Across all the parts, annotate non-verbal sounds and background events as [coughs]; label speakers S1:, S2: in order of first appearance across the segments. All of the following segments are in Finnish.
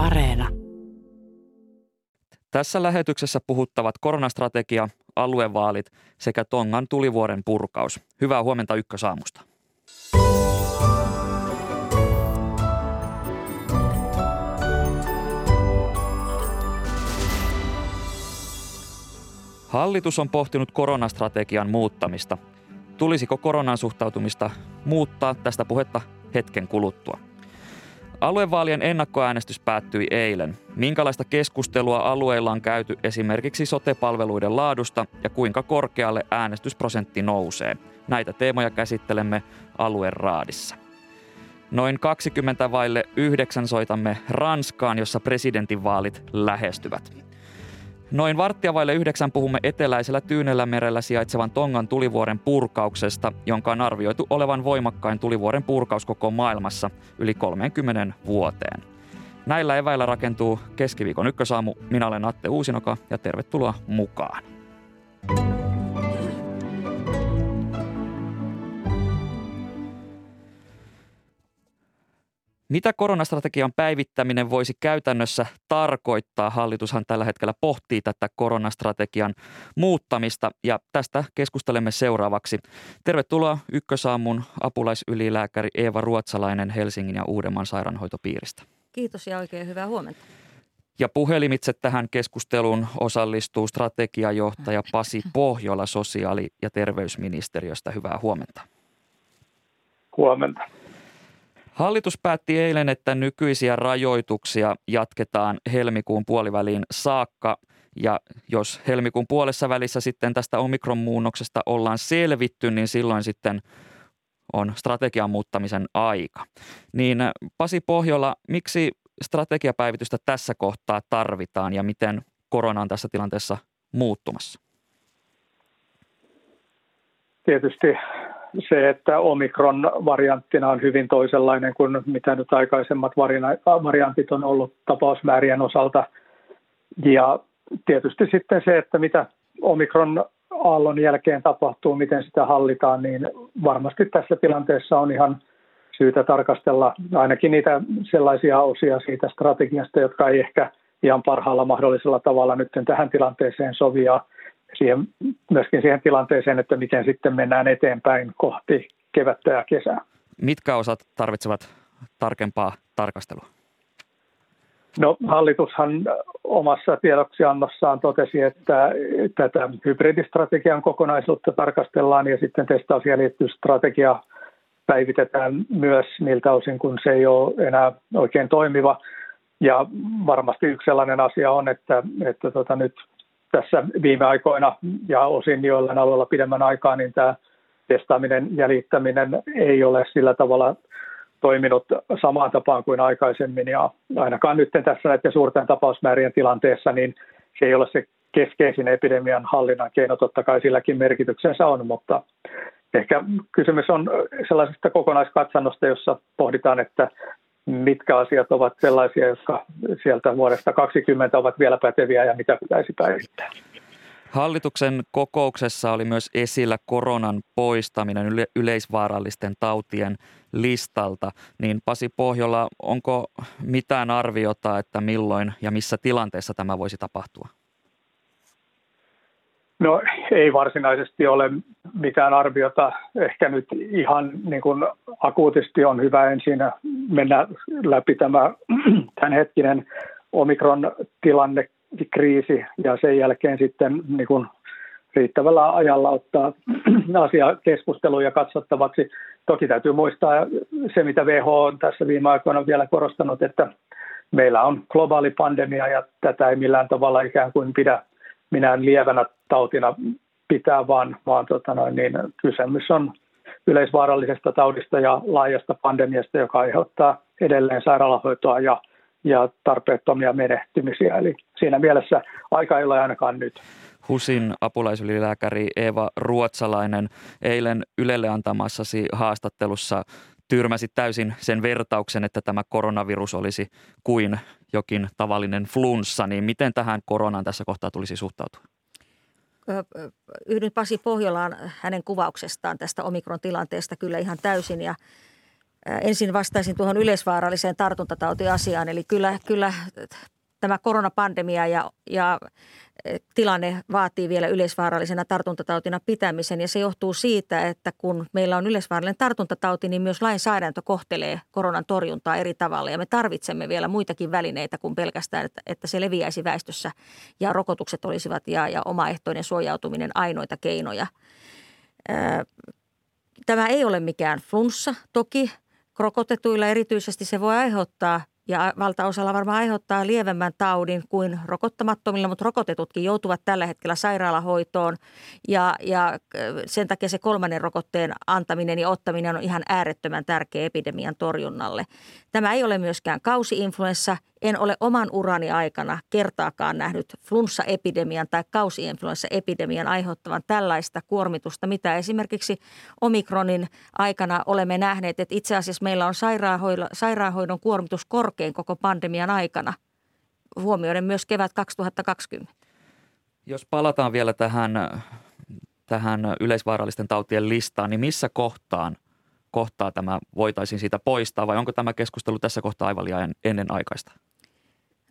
S1: Areena.
S2: Tässä lähetyksessä puhuttavat koronastrategia, aluevaalit sekä Tongan tulivuoren purkaus. Hyvää huomenta Ykkösaamusta. Hallitus on pohtinut koronastrategian muuttamista. Tulisiko koronan suhtautumista muuttaa tästä puhetta hetken kuluttua? Aluevaalien ennakkoäänestys päättyi eilen. Minkälaista keskustelua alueilla on käyty esimerkiksi sote-palveluiden laadusta ja kuinka korkealle äänestysprosentti nousee? Näitä teemoja käsittelemme alueen raadissa. Noin 20 vaille yhdeksän soitamme Ranskaan, jossa presidentinvaalit lähestyvät. Noin varttia vaille yhdeksän puhumme eteläisellä Tyynellä merellä sijaitsevan Tongan tulivuoren purkauksesta, jonka on arvioitu olevan voimakkain tulivuoren purkaus koko maailmassa yli 30 vuoteen. Näillä eväillä rakentuu keskiviikon ykkösaamu. Minä olen Atte Uusinoka ja tervetuloa mukaan. Mitä koronastrategian päivittäminen voisi käytännössä tarkoittaa? Hallitushan tällä hetkellä pohtii tätä koronastrategian muuttamista ja tästä keskustelemme seuraavaksi. Tervetuloa Ykkösaamun apulaisylilääkäri Eeva Ruotsalainen Helsingin ja Uudenmaan sairaanhoitopiiristä.
S3: Kiitos ja oikein hyvää huomenta.
S2: Ja puhelimitse tähän keskusteluun osallistuu strategiajohtaja Pasi [coughs] Pohjola sosiaali- ja terveysministeriöstä. Hyvää huomenta.
S4: Huomenta.
S2: Hallitus päätti eilen, että nykyisiä rajoituksia jatketaan helmikuun puoliväliin saakka. Ja jos helmikuun puolessa välissä sitten tästä omikron-muunnoksesta ollaan selvitty, niin silloin sitten on strategian muuttamisen aika. Niin Pasi Pohjola, miksi strategiapäivitystä tässä kohtaa tarvitaan ja miten korona on tässä tilanteessa muuttumassa?
S4: Tietysti se, että Omikron-varianttina on hyvin toisenlainen kuin mitä nyt aikaisemmat variantit on ollut tapausmäärien osalta. Ja tietysti sitten se, että mitä Omikron aallon jälkeen tapahtuu, miten sitä hallitaan, niin varmasti tässä tilanteessa on ihan syytä tarkastella ainakin niitä sellaisia osia siitä strategiasta, jotka ei ehkä ihan parhaalla mahdollisella tavalla nyt tähän tilanteeseen sovia siihen, myöskin siihen tilanteeseen, että miten sitten mennään eteenpäin kohti kevättä ja kesää.
S2: Mitkä osat tarvitsevat tarkempaa tarkastelua?
S4: No hallitushan omassa tiedoksiannossaan totesi, että tätä hybridistrategian kokonaisuutta tarkastellaan ja sitten testaus- ja strategia päivitetään myös niiltä osin, kun se ei ole enää oikein toimiva. Ja varmasti yksi sellainen asia on, että, että tota nyt tässä viime aikoina ja osin joillain alueilla pidemmän aikaa, niin tämä testaaminen, jäljittäminen ei ole sillä tavalla toiminut samaan tapaan kuin aikaisemmin. Ja ainakaan nyt tässä näiden suurten tapausmäärien tilanteessa, niin se ei ole se keskeisin epidemian hallinnan keino, totta kai silläkin merkityksensä on, mutta ehkä kysymys on sellaisesta kokonaiskatsannosta, jossa pohditaan, että mitkä asiat ovat sellaisia, jotka sieltä vuodesta 2020 ovat vielä päteviä ja mitä pitäisi päivittää.
S2: Hallituksen kokouksessa oli myös esillä koronan poistaminen yle- yleisvaarallisten tautien listalta. Niin Pasi Pohjola, onko mitään arviota, että milloin ja missä tilanteessa tämä voisi tapahtua?
S4: No ei varsinaisesti ole mitään arviota. Ehkä nyt ihan niin kuin akuutisti on hyvä ensin mennä läpi tämä [clears throat] tämänhetkinen omikron-tilanne, kriisi ja sen jälkeen sitten niin kuin riittävällä ajalla ottaa [clears throat] asia keskusteluun ja katsottavaksi. Toki täytyy muistaa se, mitä WHO on tässä viime aikoina vielä korostanut, että meillä on globaali pandemia ja tätä ei millään tavalla ikään kuin pidä minä lievänä tautina pitää, vaan, vaan tota noin, niin kysymys on yleisvaarallisesta taudista ja laajasta pandemiasta, joka aiheuttaa edelleen sairaalahoitoa ja, ja tarpeettomia menehtymisiä. Eli siinä mielessä aika ei ole ainakaan nyt.
S2: HUSin apulaisylilääkäri Eeva Ruotsalainen eilen Ylelle antamassasi haastattelussa tyrmäsi täysin sen vertauksen, että tämä koronavirus olisi kuin jokin tavallinen flunssa, niin miten tähän koronaan tässä kohtaa tulisi suhtautua?
S3: Yhdyn Pasi Pohjolaan hänen kuvauksestaan tästä omikron tilanteesta kyllä ihan täysin ja Ensin vastaisin tuohon yleisvaaralliseen tartuntatautiasiaan. Eli kyllä, kyllä tämä koronapandemia ja, ja tilanne vaatii vielä yleisvaarallisena tartuntatautina pitämisen ja se johtuu siitä, että kun meillä on yleisvaarallinen tartuntatauti, niin myös lainsäädäntö kohtelee koronan torjuntaa eri tavalla ja me tarvitsemme vielä muitakin välineitä kuin pelkästään, että, että se leviäisi väestössä ja rokotukset olisivat ja, ja omaehtoinen suojautuminen ainoita keinoja. Tämä ei ole mikään flunssa toki. Rokotetuilla erityisesti se voi aiheuttaa ja valtaosalla varmaan aiheuttaa lievemmän taudin kuin rokottamattomilla, mutta rokotetutkin joutuvat tällä hetkellä sairaalahoitoon ja, ja sen takia se kolmannen rokotteen antaminen ja ottaminen on ihan äärettömän tärkeä epidemian torjunnalle. Tämä ei ole myöskään kausiinfluenssa. En ole oman urani aikana kertaakaan nähnyt flunssaepidemian tai kausiinfluenssaepidemian aiheuttavan tällaista kuormitusta, mitä esimerkiksi omikronin aikana olemme nähneet, että itse asiassa meillä on sairaanhoidon, kuormitus korkein koko pandemian aikana, huomioiden myös kevät 2020.
S2: Jos palataan vielä tähän, tähän yleisvaarallisten tautien listaan, niin missä kohtaan – kohtaa tämä voitaisiin siitä poistaa vai onko tämä keskustelu tässä kohtaa aivan liian ennenaikaista?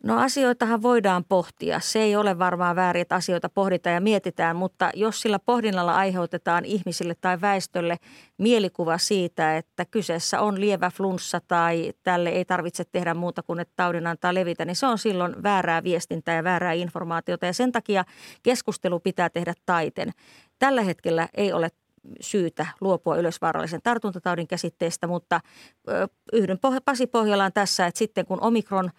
S3: No asioitahan voidaan pohtia. Se ei ole varmaan väärin, että asioita pohditaan ja mietitään, mutta jos sillä pohdinnalla aiheutetaan ihmisille tai väestölle mielikuva siitä, että kyseessä on lievä flunssa tai tälle ei tarvitse tehdä muuta kuin että taudin antaa levitä, niin se on silloin väärää viestintää ja väärää informaatiota ja sen takia keskustelu pitää tehdä taiten. Tällä hetkellä ei ole syytä luopua ylösvaarallisen tartuntataudin käsitteestä, mutta yhden Pasi Pohjolaan tässä, että sitten kun omikron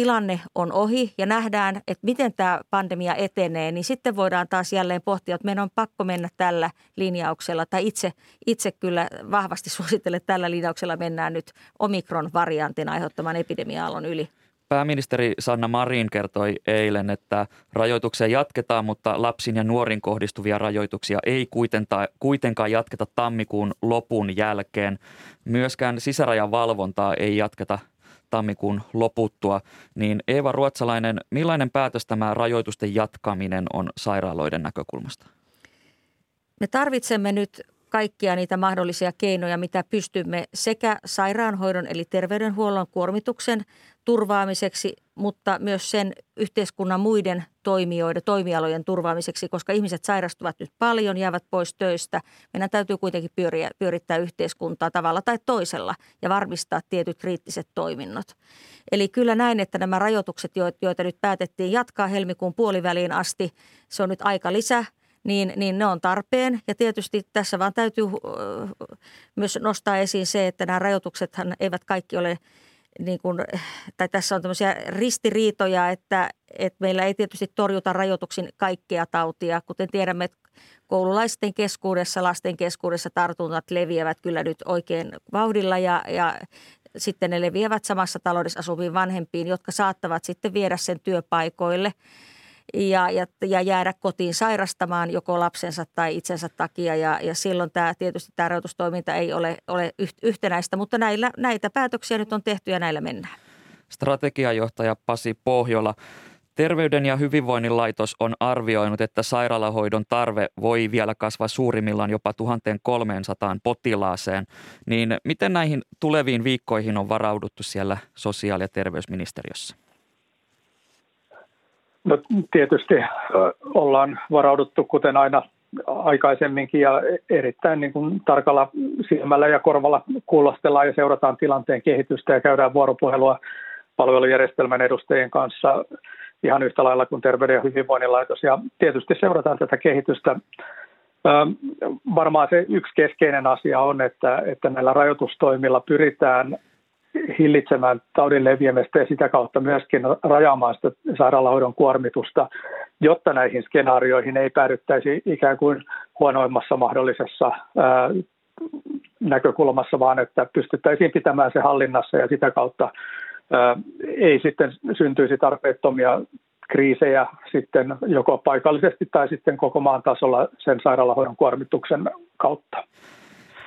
S3: tilanne on ohi ja nähdään, että miten tämä pandemia etenee, niin sitten voidaan taas jälleen pohtia, että meidän on pakko mennä tällä linjauksella, tai itse, itse kyllä vahvasti [laughs] suosittelen, että tällä linjauksella mennään nyt omikron-variantin aiheuttaman epidemia-aallon yli.
S2: Pääministeri Sanna Marin kertoi eilen, että rajoituksia jatketaan, mutta lapsiin ja nuorin kohdistuvia rajoituksia ei kuitenkaan jatketa tammikuun lopun jälkeen. Myöskään sisärajan valvontaa ei jatketa tammikuun loputtua. Niin Eeva Ruotsalainen, millainen päätös tämä rajoitusten jatkaminen on sairaaloiden näkökulmasta?
S3: Me tarvitsemme nyt kaikkia niitä mahdollisia keinoja, mitä pystymme sekä sairaanhoidon eli terveydenhuollon kuormituksen turvaamiseksi, mutta myös sen yhteiskunnan muiden toimijoiden, toimialojen turvaamiseksi, koska ihmiset sairastuvat nyt paljon, jäävät pois töistä. Meidän täytyy kuitenkin pyöriä, pyörittää yhteiskuntaa tavalla tai toisella ja varmistaa tietyt kriittiset toiminnot. Eli kyllä näin, että nämä rajoitukset, joita nyt päätettiin jatkaa helmikuun puoliväliin asti, se on nyt aika lisä – niin, niin ne on tarpeen. Ja tietysti tässä vaan täytyy myös nostaa esiin se, että nämä rajoituksethan eivät kaikki ole niin kuin, tai tässä on tämmöisiä ristiriitoja, että, että meillä ei tietysti torjuta rajoituksin kaikkea tautia. Kuten tiedämme, että koululaisten keskuudessa, lasten keskuudessa tartunnat leviävät kyllä nyt oikein vauhdilla ja, ja sitten ne leviävät samassa taloudessa asuviin vanhempiin, jotka saattavat sitten viedä sen työpaikoille – ja, ja, ja jäädä kotiin sairastamaan joko lapsensa tai itsensä takia. Ja, ja silloin tämä, tietysti tämä rajoitustoiminta ei ole, ole yhtenäistä, mutta näillä, näitä päätöksiä nyt on tehty ja näillä mennään.
S2: Strategiajohtaja Pasi Pohjola. Terveyden ja hyvinvoinnin laitos on arvioinut, että sairaalahoidon tarve voi vielä kasvaa suurimmillaan jopa 1300 potilaaseen. Niin miten näihin tuleviin viikkoihin on varauduttu siellä sosiaali- ja terveysministeriössä?
S4: No tietysti ollaan varauduttu kuten aina aikaisemminkin ja erittäin niin kuin tarkalla silmällä ja korvalla kuulostellaan ja seurataan tilanteen kehitystä ja käydään vuoropuhelua palvelujärjestelmän edustajien kanssa ihan yhtä lailla kuin Terveyden ja hyvinvoinnin laitos. Ja tietysti seurataan tätä kehitystä. Varmaan se yksi keskeinen asia on, että, että näillä rajoitustoimilla pyritään hillitsemään taudin leviämistä ja sitä kautta myöskin rajaamaan sitä sairaalahoidon kuormitusta, jotta näihin skenaarioihin ei päädyttäisi ikään kuin huonoimmassa mahdollisessa näkökulmassa, vaan että pystyttäisiin pitämään se hallinnassa ja sitä kautta ei sitten syntyisi tarpeettomia kriisejä sitten joko paikallisesti tai sitten koko maan tasolla sen sairaalahoidon kuormituksen kautta.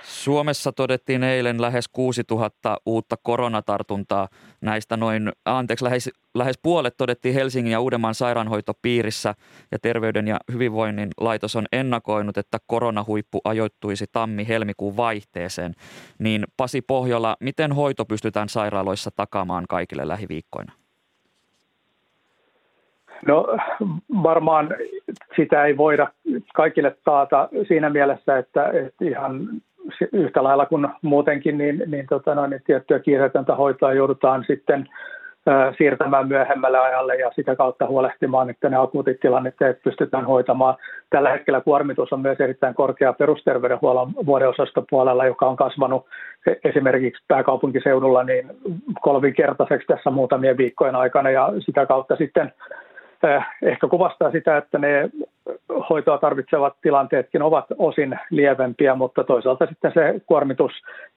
S2: Suomessa todettiin eilen lähes 6000 uutta koronatartuntaa. Näistä noin, anteeksi, lähes, lähes puolet todettiin Helsingin ja Uudenmaan sairaanhoitopiirissä ja Terveyden ja hyvinvoinnin laitos on ennakoinut, että koronahuippu ajoittuisi tammi-helmikuun vaihteeseen. Niin Pasi Pohjola, miten hoito pystytään sairaaloissa takaamaan kaikille lähiviikkoina?
S4: No varmaan sitä ei voida kaikille taata siinä mielessä, että, että ihan yhtä lailla kuin muutenkin, niin, niin, tota noin, niin tiettyä kiireetöntä hoitoa joudutaan sitten ä, siirtämään myöhemmälle ajalle ja sitä kautta huolehtimaan, että ne akuutit tilanteet pystytään hoitamaan. Tällä hetkellä kuormitus on myös erittäin korkea perusterveydenhuollon vuodeosastopuolella, joka on kasvanut e, esimerkiksi pääkaupunkiseudulla niin kolminkertaiseksi tässä muutamien viikkojen aikana ja sitä kautta sitten ehkä kuvastaa sitä, että ne hoitoa tarvitsevat tilanteetkin ovat osin lievempiä, mutta toisaalta sitten se kuormitus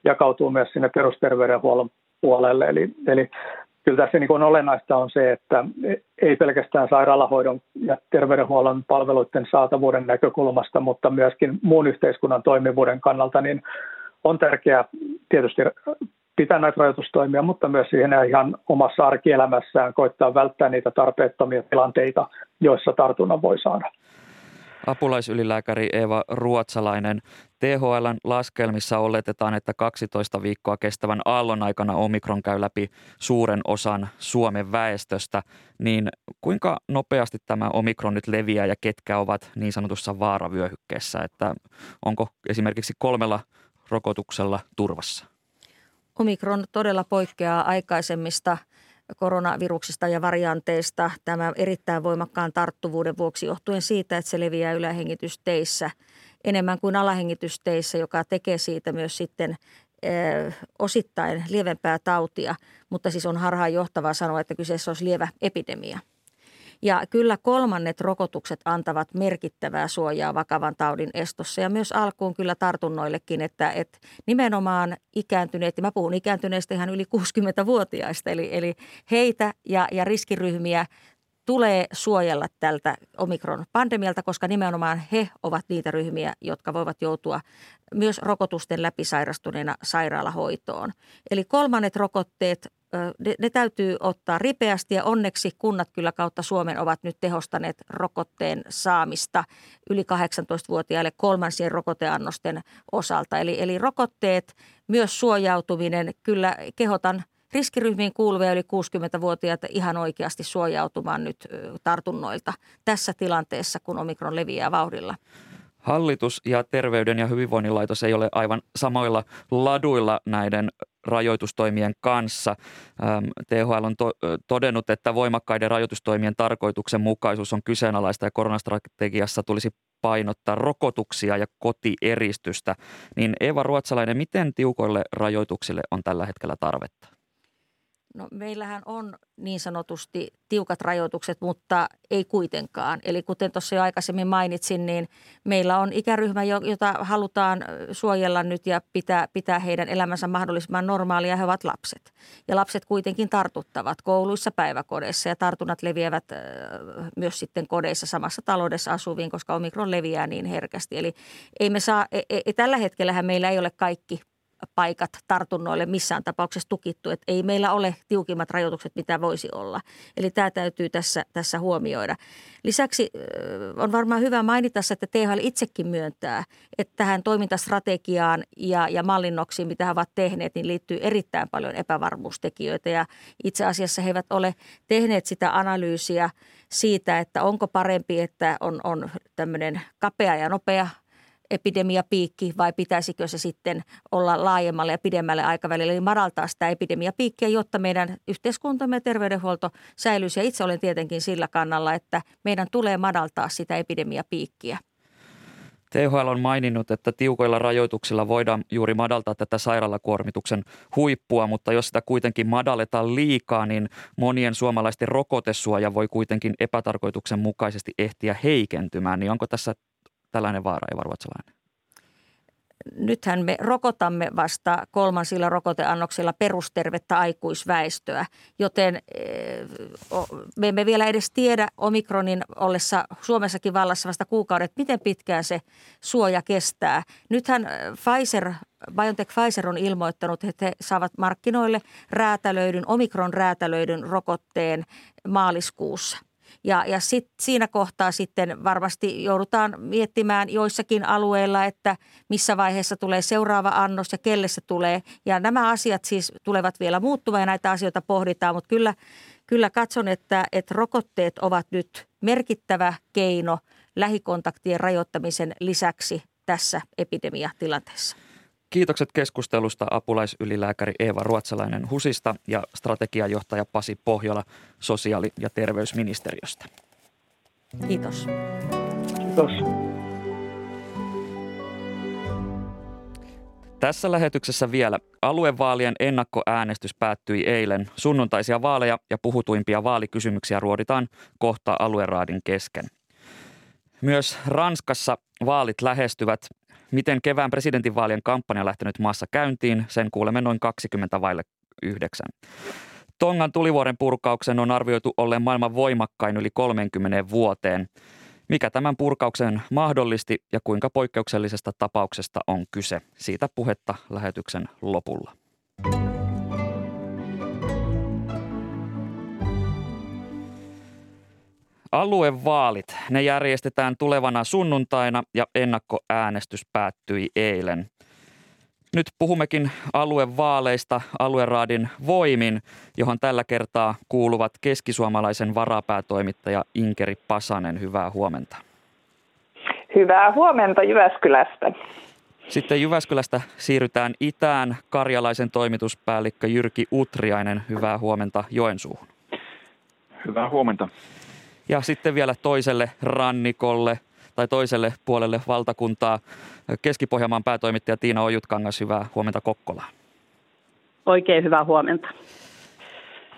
S4: jakautuu myös sinne perusterveydenhuollon puolelle. Eli, eli kyllä tässä niin kuin olennaista on se, että ei pelkästään sairaalahoidon ja terveydenhuollon palveluiden saatavuuden näkökulmasta, mutta myöskin muun yhteiskunnan toimivuuden kannalta, niin on tärkeää tietysti pitää näitä rajoitustoimia, mutta myös siihen ihan omassa arkielämässään koittaa välttää niitä tarpeettomia tilanteita, joissa tartunnan voi saada.
S2: Apulaisylilääkäri Eeva Ruotsalainen. THLn laskelmissa oletetaan, että 12 viikkoa kestävän aallon aikana omikron käy läpi suuren osan Suomen väestöstä. Niin kuinka nopeasti tämä omikron nyt leviää ja ketkä ovat niin sanotussa vaaravyöhykkeessä? Että onko esimerkiksi kolmella rokotuksella turvassa?
S3: Omikron todella poikkeaa aikaisemmista koronaviruksista ja varianteista. Tämä erittäin voimakkaan tarttuvuuden vuoksi johtuen siitä, että se leviää ylähengitysteissä enemmän kuin alahengitysteissä, joka tekee siitä myös sitten osittain lievempää tautia, mutta siis on harhaan johtavaa sanoa, että kyseessä olisi lievä epidemia – ja kyllä kolmannet rokotukset antavat merkittävää suojaa vakavan taudin estossa. Ja myös alkuun kyllä tartunnoillekin, että, että nimenomaan ikääntyneet, ja mä puhun ikääntyneistä ihan yli 60-vuotiaista, eli, eli heitä ja, ja riskiryhmiä tulee suojella tältä omikron-pandemialta, koska nimenomaan he ovat niitä ryhmiä, jotka voivat joutua myös rokotusten läpi sairastuneena sairaalahoitoon. Eli kolmannet rokotteet ne, ne täytyy ottaa ripeästi ja onneksi kunnat kyllä kautta Suomen ovat nyt tehostaneet rokotteen saamista yli 18-vuotiaille kolmansien rokoteannosten osalta. Eli, eli rokotteet, myös suojautuminen, kyllä kehotan riskiryhmiin kuuluvia yli 60-vuotiaita ihan oikeasti suojautumaan nyt tartunnoilta tässä tilanteessa, kun omikron leviää vauhdilla.
S2: Hallitus ja Terveyden ja hyvinvoinnin laitos ei ole aivan samoilla laduilla näiden rajoitustoimien kanssa. THL on to- todennut, että voimakkaiden rajoitustoimien tarkoituksenmukaisuus on kyseenalaista ja koronastrategiassa tulisi painottaa rokotuksia ja kotieristystä. Niin Eva Ruotsalainen, miten tiukoille rajoituksille on tällä hetkellä tarvetta?
S3: No meillähän on niin sanotusti tiukat rajoitukset, mutta ei kuitenkaan. Eli kuten tuossa jo aikaisemmin mainitsin, niin meillä on ikäryhmä, jota halutaan suojella nyt ja pitää, pitää heidän elämänsä mahdollisimman normaalia. He ovat lapset. Ja lapset kuitenkin tartuttavat kouluissa, päiväkodeissa ja tartunnat leviävät myös sitten kodeissa samassa taloudessa asuviin, koska omikron leviää niin herkästi. Eli ei me saa, ei, ei, tällä hetkellähän meillä ei ole kaikki paikat tartunnoille missään tapauksessa tukittu, että ei meillä ole tiukimmat rajoitukset, mitä voisi olla. Eli tämä täytyy tässä, tässä huomioida. Lisäksi on varmaan hyvä mainita että THL itsekin myöntää, että tähän toimintastrategiaan ja, ja mallinnoksiin, mitä he ovat tehneet, niin liittyy erittäin paljon epävarmuustekijöitä. Ja itse asiassa he eivät ole tehneet sitä analyysiä siitä, että onko parempi, että on, on tämmöinen kapea ja nopea – epidemiapiikki vai pitäisikö se sitten olla laajemmalle ja pidemmälle aikavälille, eli madaltaa sitä epidemiapiikkiä, jotta meidän yhteiskuntamme ja terveydenhuolto säilyisi. Ja itse olen tietenkin sillä kannalla, että meidän tulee madaltaa sitä epidemiapiikkiä.
S2: THL on maininnut, että tiukoilla rajoituksilla voidaan juuri madaltaa tätä sairaalakuormituksen huippua, mutta jos sitä kuitenkin madalletaan liikaa, niin monien suomalaisten rokotesuoja voi kuitenkin epätarkoituksenmukaisesti ehtiä heikentymään. Niin onko tässä tällainen vaara, Eva Ruotsalainen?
S3: nythän me rokotamme vasta kolmansilla rokoteannoksilla perustervettä aikuisväestöä, joten eh, me emme vielä edes tiedä omikronin ollessa Suomessakin vallassa vasta kuukaudet, miten pitkään se suoja kestää. Nythän Pfizer, BioNTech Pfizer on ilmoittanut, että he saavat markkinoille räätälöidyn, omikron räätälöidyn rokotteen maaliskuussa. Ja, ja sit, siinä kohtaa sitten varmasti joudutaan miettimään joissakin alueilla, että missä vaiheessa tulee seuraava annos ja kelle se tulee. Ja nämä asiat siis tulevat vielä muuttumaan ja näitä asioita pohditaan, mutta kyllä, kyllä katson, että, että rokotteet ovat nyt merkittävä keino lähikontaktien rajoittamisen lisäksi tässä epidemiatilanteessa.
S2: Kiitokset keskustelusta apulaisylilääkäri Eeva Ruotsalainen HUSista ja strategiajohtaja Pasi Pohjola sosiaali- ja terveysministeriöstä.
S3: Kiitos.
S4: Kiitos.
S2: Tässä lähetyksessä vielä. Aluevaalien ennakkoäänestys päättyi eilen. Sunnuntaisia vaaleja ja puhutuimpia vaalikysymyksiä ruoditaan kohta alueraadin kesken. Myös Ranskassa vaalit lähestyvät Miten kevään presidentinvaalien kampanja lähtenyt maassa käyntiin, sen kuulemme noin 20 vaille yhdeksän. Tongan tulivuoren purkauksen on arvioitu olleen maailman voimakkain yli 30 vuoteen. Mikä tämän purkauksen mahdollisti ja kuinka poikkeuksellisesta tapauksesta on kyse? Siitä puhetta lähetyksen lopulla. Aluevaalit, ne järjestetään tulevana sunnuntaina ja ennakkoäänestys päättyi eilen. Nyt puhummekin aluevaaleista alueraadin voimin, johon tällä kertaa kuuluvat keskisuomalaisen varapäätoimittaja Inkeri Pasanen. Hyvää huomenta.
S1: Hyvää huomenta Jyväskylästä.
S2: Sitten Jyväskylästä siirrytään itään. Karjalaisen toimituspäällikkö Jyrki Utriainen, hyvää huomenta Joensuuhun.
S5: Hyvää huomenta
S2: ja sitten vielä toiselle rannikolle tai toiselle puolelle valtakuntaa Keski-Pohjanmaan päätoimittaja Tiina Ojutkangas, hyvää huomenta Kokkolaan.
S1: Oikein hyvää huomenta.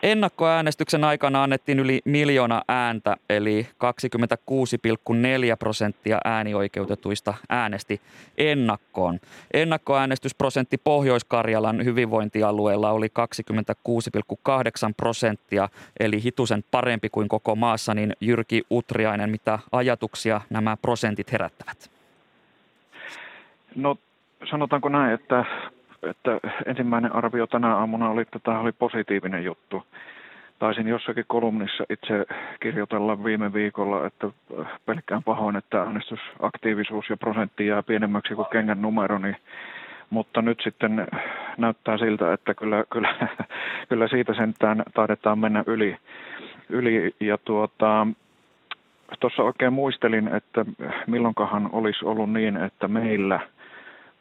S2: Ennakkoäänestyksen aikana annettiin yli miljoona ääntä, eli 26,4 prosenttia äänioikeutetuista äänesti ennakkoon. Ennakkoäänestysprosentti Pohjois-Karjalan hyvinvointialueella oli 26,8 prosenttia, eli hitusen parempi kuin koko maassa, niin Jyrki Utriainen, mitä ajatuksia nämä prosentit herättävät?
S5: No sanotaanko näin, että että ensimmäinen arvio tänä aamuna oli, että tämä oli positiivinen juttu. Taisin jossakin kolumnissa itse kirjoitella viime viikolla, että pelkkään pahoin, että äänestysaktiivisuus ja prosentti jää pienemmäksi kuin kengän numero, niin mutta nyt sitten näyttää siltä, että kyllä, kyllä, [laughs] kyllä siitä sentään taidetaan mennä yli. yli ja tuota, tuossa oikein muistelin, että milloinkahan olisi ollut niin, että meillä –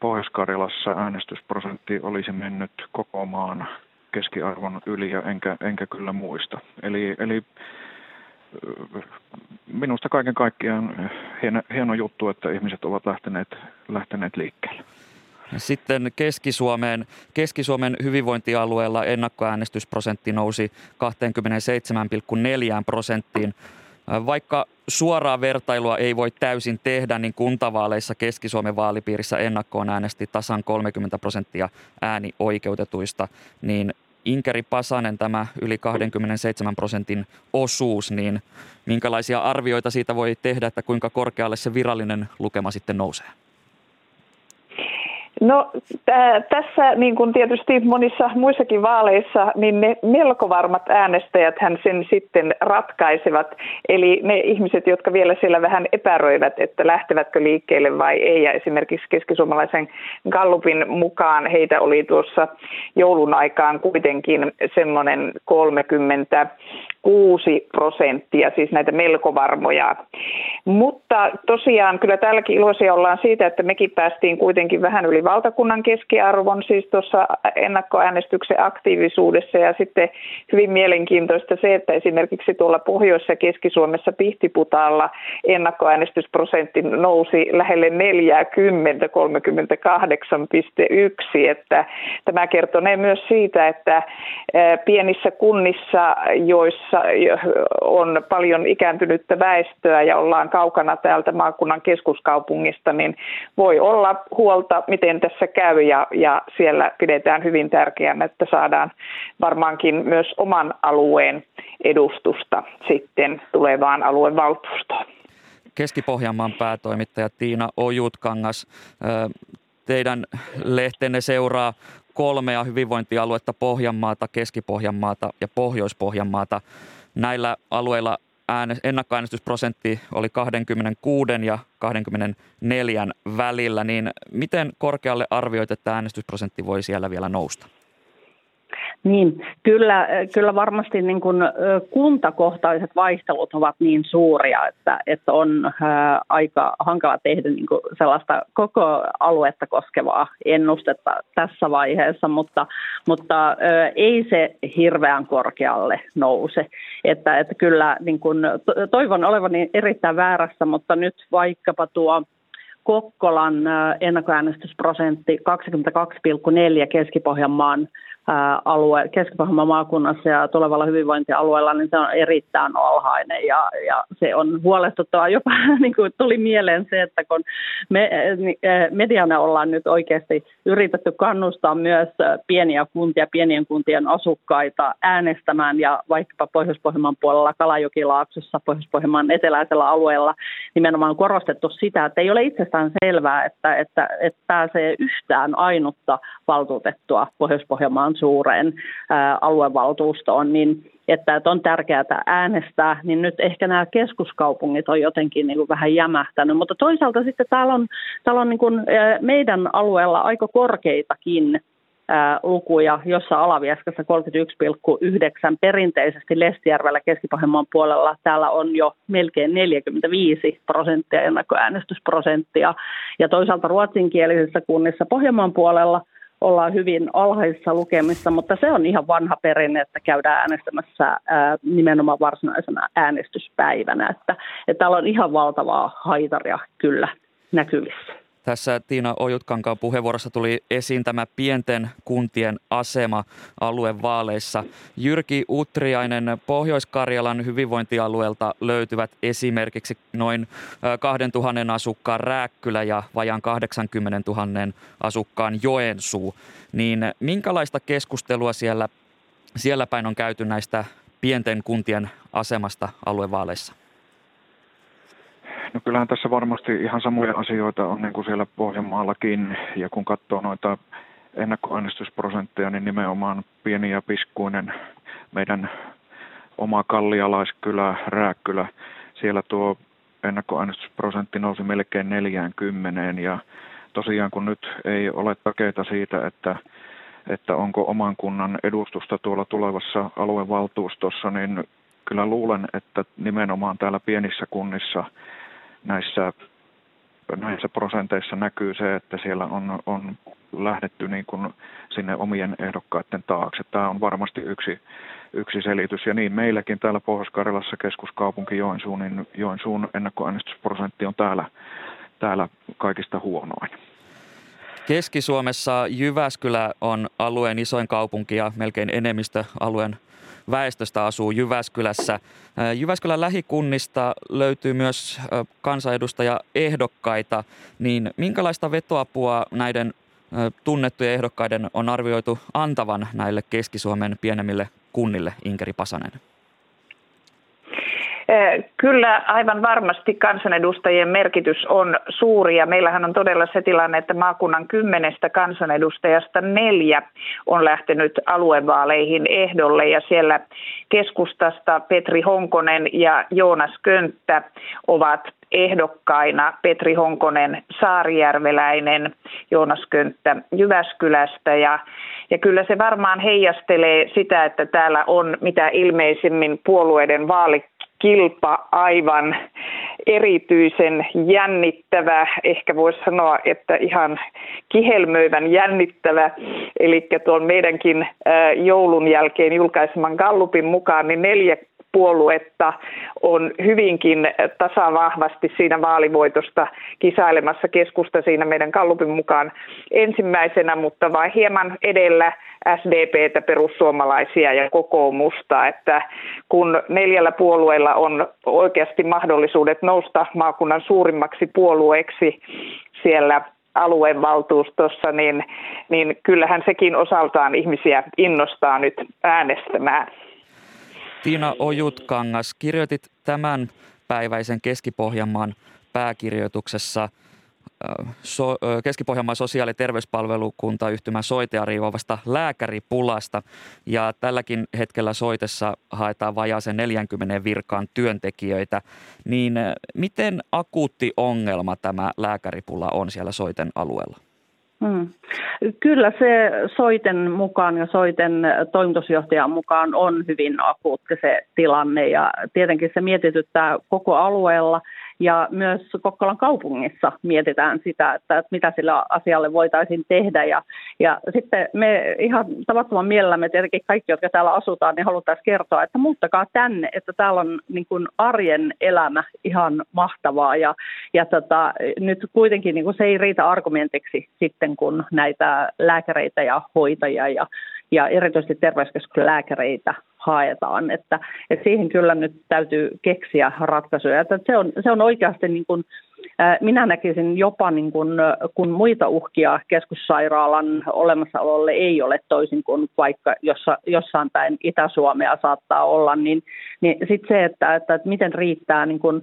S5: Pohjois-Karjalassa äänestysprosentti olisi mennyt koko maan keskiarvon yli ja enkä, enkä kyllä muista. Eli, eli minusta kaiken kaikkiaan hieno, hieno juttu, että ihmiset ovat lähteneet, lähteneet liikkeelle.
S2: Sitten Keski-Suomeen, Keski-Suomen hyvinvointialueella ennakkoäänestysprosentti nousi 27,4 prosenttiin. Vaikka suoraa vertailua ei voi täysin tehdä, niin kuntavaaleissa Keski-Suomen vaalipiirissä ennakkoon äänesti tasan 30 prosenttia äänioikeutetuista, niin Inkeri Pasanen tämä yli 27 prosentin osuus, niin minkälaisia arvioita siitä voi tehdä, että kuinka korkealle se virallinen lukema sitten nousee?
S1: No t- tässä niin kuin tietysti monissa muissakin vaaleissa, niin ne melko varmat äänestäjät hän sen sitten ratkaisevat. Eli ne ihmiset, jotka vielä siellä vähän epäröivät, että lähtevätkö liikkeelle vai ei. Ja esimerkiksi keskisuomalaisen Gallupin mukaan heitä oli tuossa joulun aikaan kuitenkin semmoinen 36 prosenttia, siis näitä melko varmoja. Mutta tosiaan kyllä täälläkin iloisia ollaan siitä, että mekin päästiin kuitenkin vähän yli valtakunnan keskiarvon siis tuossa ennakkoäänestyksen aktiivisuudessa. Ja sitten hyvin mielenkiintoista se, että esimerkiksi tuolla Pohjois- ja Keski-Suomessa Pihtiputaalla ennakkoäänestysprosentti nousi lähelle 40, 38,1, että tämä kertonee myös siitä, että pienissä kunnissa, joissa on paljon ikääntynyttä väestöä ja ollaan kaukana täältä maakunnan keskuskaupungista, niin voi olla huolta, miten tässä käy ja, ja siellä pidetään hyvin tärkeänä, että saadaan varmaankin myös oman alueen edustusta sitten tulevaan aluevaltuustoon.
S2: Keski-Pohjanmaan päätoimittaja Tiina Ojutkangas, teidän lehtenne seuraa kolmea hyvinvointialuetta, Pohjanmaata, Keski-Pohjanmaata ja Pohjois-Pohjanmaata. Näillä alueilla ennakkoäänestysprosentti oli 26 ja 24 välillä, niin miten korkealle arvioit, että äänestysprosentti voi siellä vielä nousta?
S6: Niin, kyllä, kyllä varmasti niin kuin kuntakohtaiset vaihtelut ovat niin suuria, että, että on ää, aika hankala tehdä niin kuin sellaista koko aluetta koskevaa ennustetta tässä vaiheessa, mutta, mutta ei se hirveän korkealle nouse. Että, että kyllä niin kuin, toivon olevani erittäin väärässä, mutta nyt vaikkapa tuo Kokkolan ennakkoäänestysprosentti 22,4 Keski-Pohjanmaan alue, keski maakunnassa ja tulevalla hyvinvointialueella, niin se on erittäin alhainen ja, ja se on huolestuttavaa. Jopa [laughs] niin kuin tuli mieleen se, että kun me mediana ollaan nyt oikeasti yritetty kannustaa myös pieniä kuntia, pienien kuntien asukkaita äänestämään ja vaikkapa Pohjois-Pohjanmaan puolella Kalajokilaaksossa, Pohjois-Pohjanmaan eteläisellä alueella nimenomaan korostettu sitä, että ei ole itsestään selvää, että, että, että pääsee yhtään ainutta valtuutettua Pohjois-Pohjanmaan suureen aluevaltuustoon, niin että, että on tärkeää äänestää, niin nyt ehkä nämä keskuskaupungit on jotenkin niin kuin vähän jämähtänyt, mutta toisaalta sitten täällä on, täällä on niin kuin meidän alueella aika korkeitakin lukuja, jossa Alavieskassa 31,9, perinteisesti Lestijärvellä keski puolella. Täällä on jo melkein 45 prosenttia ennakkoäänestysprosenttia, ja toisaalta ruotsinkielisissä kunnissa Pohjanmaan puolella – ollaan hyvin alhaisissa lukemissa, mutta se on ihan vanha perinne, että käydään äänestämässä ää, nimenomaan varsinaisena äänestyspäivänä. Että, että täällä on ihan valtavaa haitaria kyllä näkyvissä.
S2: Tässä Tiina Ojutkankaan puheenvuorossa tuli esiin tämä pienten kuntien asema aluevaaleissa. Jyrki Utriainen Pohjois-Karjalan hyvinvointialueelta löytyvät esimerkiksi noin 2000 asukkaan Rääkkylä ja vajan 80 000 asukkaan Joensuu. Niin minkälaista keskustelua siellä, siellä päin on käyty näistä pienten kuntien asemasta aluevaaleissa?
S5: No kyllähän tässä varmasti ihan samoja asioita on niin kuin siellä Pohjanmaallakin. Ja kun katsoo noita ennakkoäänestysprosentteja, niin nimenomaan pieni ja piskuinen meidän oma kallialaiskylä, Rääkkylä, siellä tuo ennakkoäänestysprosentti nousi melkein 40 ja tosiaan kun nyt ei ole takeita siitä, että, että onko oman kunnan edustusta tuolla tulevassa aluevaltuustossa, niin kyllä luulen, että nimenomaan täällä pienissä kunnissa – näissä, näissä prosenteissa näkyy se, että siellä on, on lähdetty niin kuin sinne omien ehdokkaiden taakse. Tämä on varmasti yksi, yksi selitys. Ja niin meilläkin täällä Pohjois-Karjalassa keskuskaupunki Joensuun, niin Joensuun ennakkoäänestysprosentti on täällä, täällä kaikista huonoin.
S2: Keski-Suomessa Jyväskylä on alueen isoin kaupunki ja melkein enemmistö alueen väestöstä asuu Jyväskylässä. Jyväskylän lähikunnista löytyy myös kansanedustaja ehdokkaita, niin minkälaista vetoapua näiden tunnettujen ehdokkaiden on arvioitu antavan näille Keski-Suomen pienemmille kunnille, Inkeri Pasanen?
S1: Kyllä aivan varmasti kansanedustajien merkitys on suuri ja meillähän on todella se tilanne, että maakunnan kymmenestä kansanedustajasta neljä on lähtenyt aluevaaleihin ehdolle ja siellä keskustasta Petri Honkonen ja Joonas Könttä ovat ehdokkaina. Petri Honkonen Saarijärveläinen, Joonas Könttä Jyväskylästä ja, ja kyllä se varmaan heijastelee sitä, että täällä on mitä ilmeisimmin puolueiden vaali kilpa aivan erityisen jännittävä, ehkä voisi sanoa, että ihan kihelmöivän jännittävä. Eli tuon meidänkin joulun jälkeen julkaiseman Gallupin mukaan niin neljä puoluetta on hyvinkin tasavahvasti siinä vaalivoitosta kisailemassa keskusta siinä meidän Kallupin mukaan ensimmäisenä, mutta vain hieman edellä SDPtä, perussuomalaisia ja kokoomusta, että kun neljällä puolueella on oikeasti mahdollisuudet nousta maakunnan suurimmaksi puolueeksi siellä aluevaltuustossa, niin, niin kyllähän sekin osaltaan ihmisiä innostaa nyt äänestämään.
S2: Tiina Ojutkangas, kirjoitit tämän päiväisen Keski-Pohjanmaan pääkirjoituksessa so, Keski-Pohjanmaan sosiaali- ja terveyspalvelukuntayhtymän soitea riivovasta lääkäripulasta. Ja tälläkin hetkellä soitessa haetaan vajaaseen 40 virkaan työntekijöitä. Niin miten akuutti ongelma tämä lääkäripula on siellä soiten alueella?
S6: Hmm. Kyllä se soiten mukaan ja soiten toimitusjohtajan mukaan on hyvin akuutti se tilanne ja tietenkin se mietityttää koko alueella – ja myös Kokkolan kaupungissa mietitään sitä, että, mitä sillä asialle voitaisiin tehdä. Ja, ja sitten me ihan tavattoman mielellämme tietenkin kaikki, jotka täällä asutaan, niin haluttaisiin kertoa, että muuttakaa tänne, että täällä on niin kuin arjen elämä ihan mahtavaa. Ja, ja tota, nyt kuitenkin niin kuin se ei riitä argumentiksi sitten, kun näitä lääkäreitä ja hoitajia ja ja erityisesti terveyskeskuksen lääkäreitä haetaan. Että, että siihen kyllä nyt täytyy keksiä ratkaisuja. Että se, on, se on oikeasti, niin kuin, minä näkisin jopa, niin kuin, kun muita uhkia keskussairaalan olemassaololle ei ole toisin kuin vaikka jossa, jossain päin Itä-Suomea saattaa olla, niin, niin sitten se, että, että, että miten riittää niin kuin,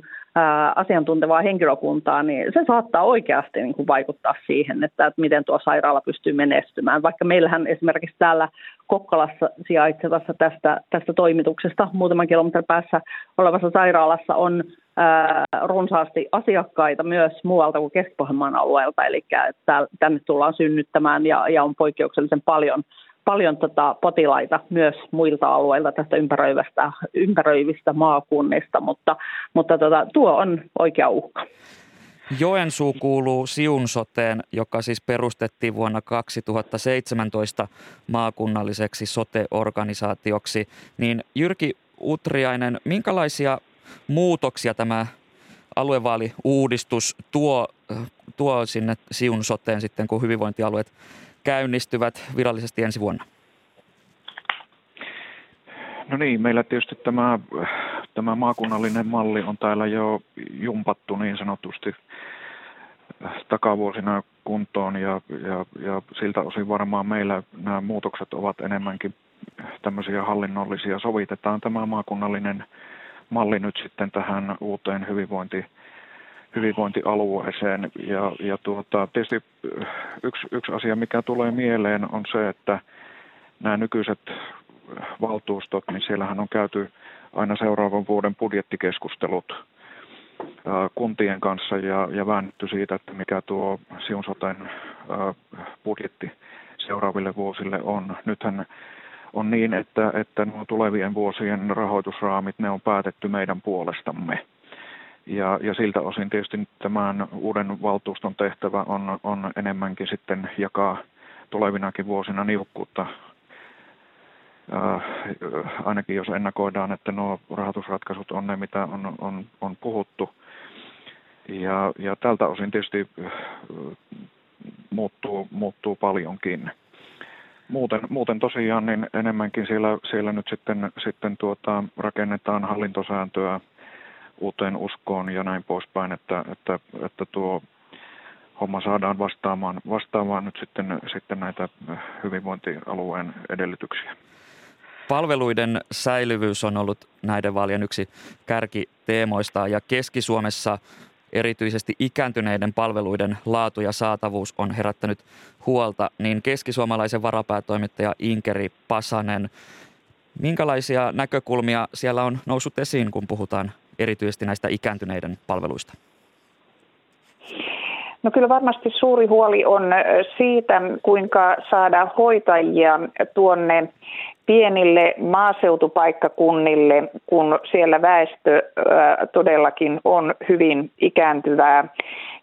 S6: asiantuntevaa henkilökuntaa, niin se saattaa oikeasti niin kuin vaikuttaa siihen, että, että miten tuo sairaala pystyy menestymään. Vaikka meillähän esimerkiksi täällä Kokkolassa sijaitsevassa tästä, tästä toimituksesta muutaman kilometrin päässä olevassa sairaalassa on ää, runsaasti asiakkaita myös muualta kuin keski alueelta, eli että tänne tullaan synnyttämään ja, ja on poikkeuksellisen paljon paljon tota potilaita myös muilta alueilta tästä ympäröivästä, ympäröivistä maakunnista, mutta, mutta tota, tuo on oikea uhka.
S2: Joensuu kuuluu Siun soteen, joka siis perustettiin vuonna 2017 maakunnalliseksi sote-organisaatioksi. Niin Jyrki Utriainen, minkälaisia muutoksia tämä aluevaaliuudistus tuo, tuo sinne Siun soteen sitten, kun hyvinvointialueet käynnistyvät virallisesti ensi vuonna?
S5: No niin, meillä tietysti tämä, tämä maakunnallinen malli on täällä jo jumpattu niin sanotusti takavuosina kuntoon ja, ja, ja siltä osin varmaan meillä nämä muutokset ovat enemmänkin tämmöisiä hallinnollisia. Sovitetaan tämä maakunnallinen malli nyt sitten tähän uuteen hyvinvointi, hyvinvointialueeseen. Ja, ja tuota, tietysti yksi, yksi asia, mikä tulee mieleen, on se, että nämä nykyiset valtuustot, niin siellähän on käyty aina seuraavan vuoden budjettikeskustelut kuntien kanssa ja, ja väännetty siitä, että mikä tuo Siun Soten budjetti seuraaville vuosille on. Nythän on niin, että, että nuo tulevien vuosien rahoitusraamit, ne on päätetty meidän puolestamme. Ja, ja siltä osin tietysti tämän uuden valtuuston tehtävä on, on enemmänkin sitten jakaa tulevinakin vuosina niukkuutta Äh, ainakin jos ennakoidaan, että nuo rahoitusratkaisut on ne, mitä on, on, on puhuttu. Ja, ja tältä osin tietysti muuttuu, muuttuu paljonkin. Muuten, muuten tosiaan niin enemmänkin siellä, siellä nyt sitten, sitten tuota, rakennetaan hallintosääntöä uuteen uskoon ja näin poispäin, että, että, että tuo homma saadaan vastaamaan, vastaamaan nyt sitten, sitten näitä hyvinvointialueen edellytyksiä.
S2: Palveluiden säilyvyys on ollut näiden vaalien yksi kärkiteemoista ja Keski-Suomessa erityisesti ikääntyneiden palveluiden laatu ja saatavuus on herättänyt huolta, niin keskisuomalaisen varapäätoimittaja Inkeri Pasanen, minkälaisia näkökulmia siellä on noussut esiin, kun puhutaan erityisesti näistä ikääntyneiden palveluista?
S1: No kyllä varmasti suuri huoli on siitä, kuinka saada hoitajia tuonne pienille maaseutupaikkakunnille, kun siellä väestö todellakin on hyvin ikääntyvää.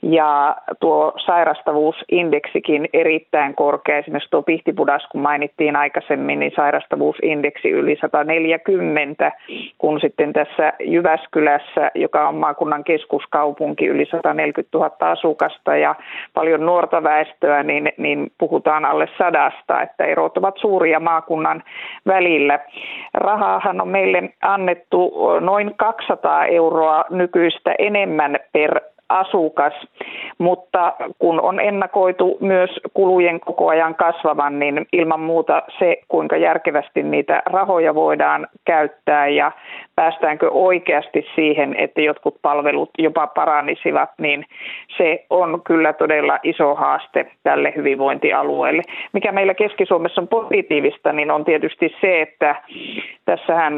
S1: Ja tuo sairastavuusindeksikin erittäin korkea. Esimerkiksi tuo Pihtipudas, kun mainittiin aikaisemmin, niin sairastavuusindeksi yli 140, kun sitten tässä Jyväskylässä, joka on maakunnan keskuskaupunki, yli 140 000 asukasta ja paljon nuorta väestöä, niin, niin puhutaan alle sadasta, että erot ovat suuria maakunnan välillä. Rahaahan on meille annettu noin 200 euroa nykyistä enemmän per asukas, mutta kun on ennakoitu myös kulujen koko ajan kasvavan, niin ilman muuta se, kuinka järkevästi niitä rahoja voidaan käyttää ja päästäänkö oikeasti siihen, että jotkut palvelut jopa paranisivat, niin se on kyllä todella iso haaste tälle hyvinvointialueelle. Mikä meillä Keski-Suomessa on positiivista, niin on tietysti se, että tässähän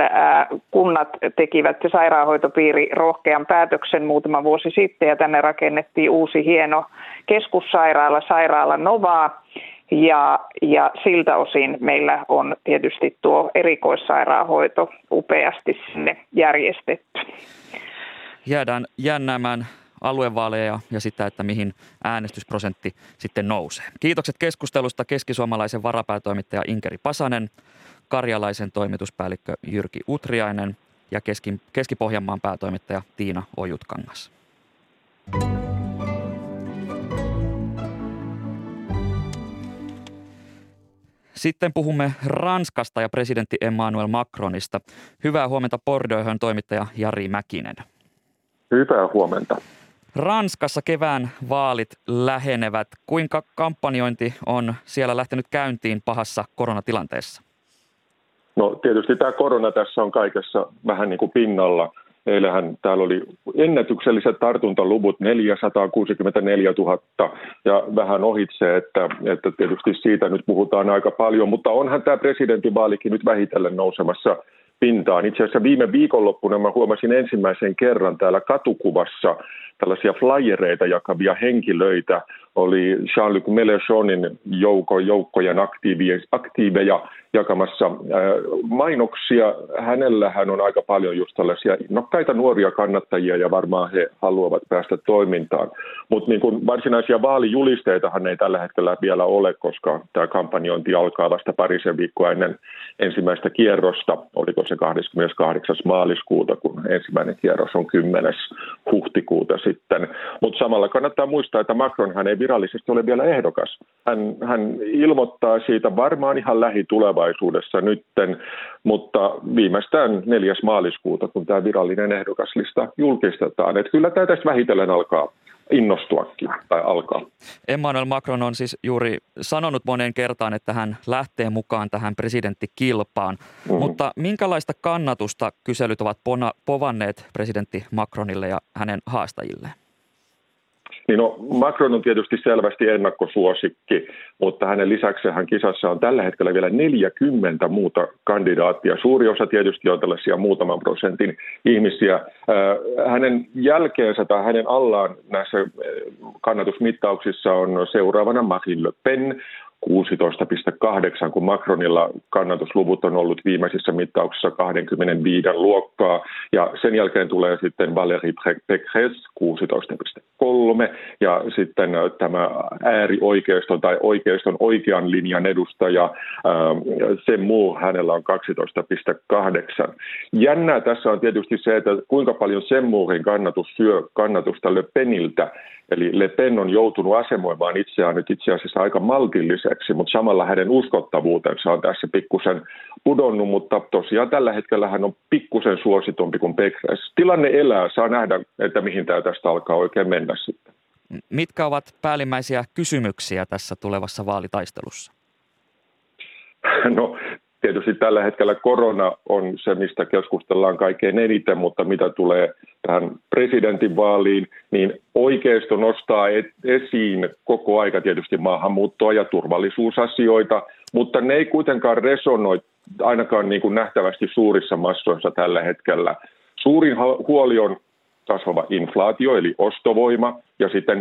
S1: kunnat tekivät sairaanhoitopiiri rohkean päätöksen muutama vuosi sitten ja tänne rakennettiin uusi hieno keskussairaala, sairaala Novaa, ja, ja siltä osin meillä on tietysti tuo erikoissairaanhoito upeasti sinne järjestetty.
S2: Jäädään jännäämään aluevaaleja ja sitä, että mihin äänestysprosentti sitten nousee. Kiitokset keskustelusta keskisuomalaisen varapäätoimittaja Inkeri Pasanen, karjalaisen toimituspäällikkö Jyrki Utriainen ja Keski, Keski-Pohjanmaan päätoimittaja Tiina Ojutkangas. Sitten puhumme Ranskasta ja presidentti Emmanuel Macronista. Hyvää huomenta Bordeaux'n toimittaja Jari Mäkinen.
S7: Hyvää huomenta.
S2: Ranskassa kevään vaalit lähenevät. Kuinka kampanjointi on siellä lähtenyt käyntiin pahassa koronatilanteessa?
S7: No tietysti tämä korona tässä on kaikessa vähän niin kuin pinnalla – Eilähän täällä oli ennätykselliset tartuntaluvut 464 000 ja vähän ohitse, että, että tietysti siitä nyt puhutaan aika paljon, mutta onhan tämä presidentinvaalikin nyt vähitellen nousemassa pintaan. Itse asiassa viime viikonloppuna mä huomasin ensimmäisen kerran täällä katukuvassa tällaisia flyereita jakavia henkilöitä. Oli Jean-Luc Mélenchonin joukko, joukkojen aktiiveja jakamassa mainoksia. Hänellähän on aika paljon just tällaisia innokkaita nuoria kannattajia ja varmaan he haluavat päästä toimintaan. Mutta niin kuin varsinaisia vaalijulisteitahan ei tällä hetkellä vielä ole, koska tämä kampanjointi alkaa vasta parisen viikkoa ennen ensimmäistä kierrosta. Oliko se 28. maaliskuuta, kun ensimmäinen kierros on 10. huhtikuuta sitten. Mutta samalla kannattaa muistaa, että Macronhan ei virallisesti ole vielä ehdokas. Hän, hän ilmoittaa siitä varmaan ihan lähitulevaisuudessa nytten, mutta viimeistään 4. maaliskuuta, kun tämä virallinen ehdokaslista julkistetaan. Että kyllä tämä tästä vähitellen alkaa innostuakin tai alkaa.
S2: Emmanuel Macron on siis juuri sanonut moneen kertaan, että hän lähtee mukaan tähän presidenttikilpaan. Mm. Mutta minkälaista kannatusta kyselyt ovat povanneet presidentti Macronille ja hänen haastajilleen?
S7: Niin no, Macron on tietysti selvästi ennakkosuosikki, mutta hänen lisäksi hän kisassa on tällä hetkellä vielä 40 muuta kandidaattia. Suuri osa tietysti on tällaisia muutaman prosentin ihmisiä. Hänen jälkeensä tai hänen allaan näissä kannatusmittauksissa on seuraavana Marine Le Pen, 16,8, kun Macronilla kannatusluvut on ollut viimeisissä mittauksissa 25 luokkaa. Ja sen jälkeen tulee sitten Valérie Pécresse 16,3 ja sitten tämä äärioikeiston tai oikeiston oikean linjan edustaja sen muu hänellä on 12,8. Jännää tässä on tietysti se, että kuinka paljon Semmuurin kannatus syö kannatusta Le Peniltä, Eli Le Pen on joutunut asemoimaan itseään nyt itse asiassa aika maltilliseksi, mutta samalla hänen uskottavuutensa on tässä pikkusen pudonnut, mutta tosiaan tällä hetkellä hän on pikkusen suositumpi kuin Pekres. Tilanne elää, saa nähdä, että mihin tämä tästä alkaa oikein mennä sitten.
S2: Mitkä ovat päällimmäisiä kysymyksiä tässä tulevassa vaalitaistelussa?
S7: No Tietysti tällä hetkellä korona on se, mistä keskustellaan kaikkein eniten, mutta mitä tulee tähän presidentinvaaliin, niin oikeisto nostaa esiin koko aika tietysti maahanmuuttoa ja turvallisuusasioita, mutta ne ei kuitenkaan resonoi ainakaan niin kuin nähtävästi suurissa massoissa tällä hetkellä. Suurin huoli on kasvava inflaatio eli ostovoima ja sitten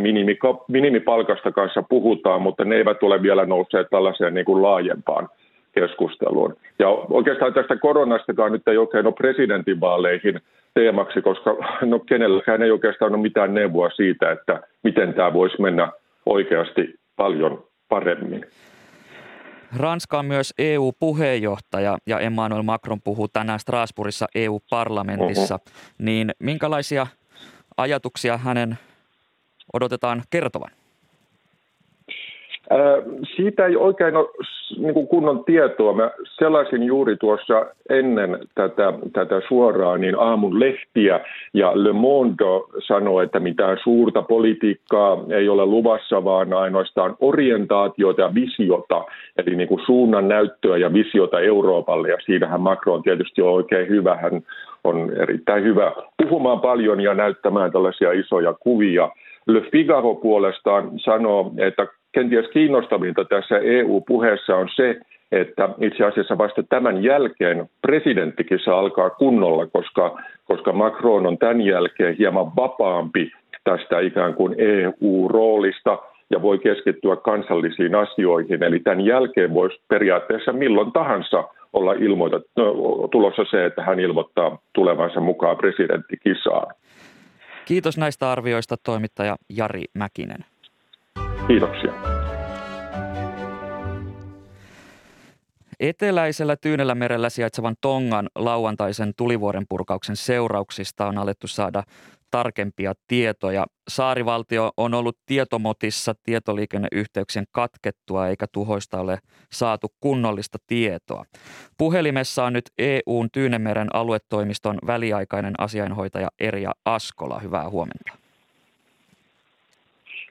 S7: minimipalkasta kanssa puhutaan, mutta ne eivät ole vielä nousseet tällaiseen niin kuin laajempaan keskusteluun. Ja oikeastaan tästä koronastakaan nyt ei oikein ole presidentinvaaleihin teemaksi, koska no kenelläkään ei oikeastaan ole mitään neuvoa siitä, että miten tämä voisi mennä oikeasti paljon paremmin.
S2: Ranska on myös EU-puheenjohtaja ja Emmanuel Macron puhuu tänään Strasbourgissa EU-parlamentissa. Uh-huh. Niin minkälaisia ajatuksia hänen odotetaan kertovan?
S7: Siitä ei oikein ole niin kuin kunnon tietoa. Mä sellaisin juuri tuossa ennen tätä, tätä suoraa niin aamun lehtiä ja Le Monde sanoi, että mitään suurta politiikkaa ei ole luvassa, vaan ainoastaan orientaatiota ja visiota, eli niin kuin suunnan näyttöä ja visiota Euroopalle. Ja siinähän Macron tietysti on oikein hyvä. Hän on erittäin hyvä puhumaan paljon ja näyttämään tällaisia isoja kuvia. Le Figaro puolestaan sanoo, että kenties kiinnostavinta tässä EU-puheessa on se, että itse asiassa vasta tämän jälkeen presidenttikin saa alkaa kunnolla, koska, koska Macron on tämän jälkeen hieman vapaampi tästä ikään kuin EU-roolista ja voi keskittyä kansallisiin asioihin. Eli tämän jälkeen voisi periaatteessa milloin tahansa olla ilmoitat, no, tulossa se, että hän ilmoittaa tulevansa mukaan presidenttikisaan.
S2: Kiitos näistä arvioista toimittaja Jari Mäkinen.
S7: Kiitoksia.
S2: Eteläisellä Tyynellä merellä sijaitsevan Tongan lauantaisen tulivuoren purkauksen seurauksista on alettu saada tarkempia tietoja. Saarivaltio on ollut tietomotissa tietoliikenneyhteyksien katkettua eikä tuhoista ole saatu kunnollista tietoa. Puhelimessa on nyt EUn Tyynemeren aluetoimiston väliaikainen asiainhoitaja Erja Askola. Hyvää huomenta.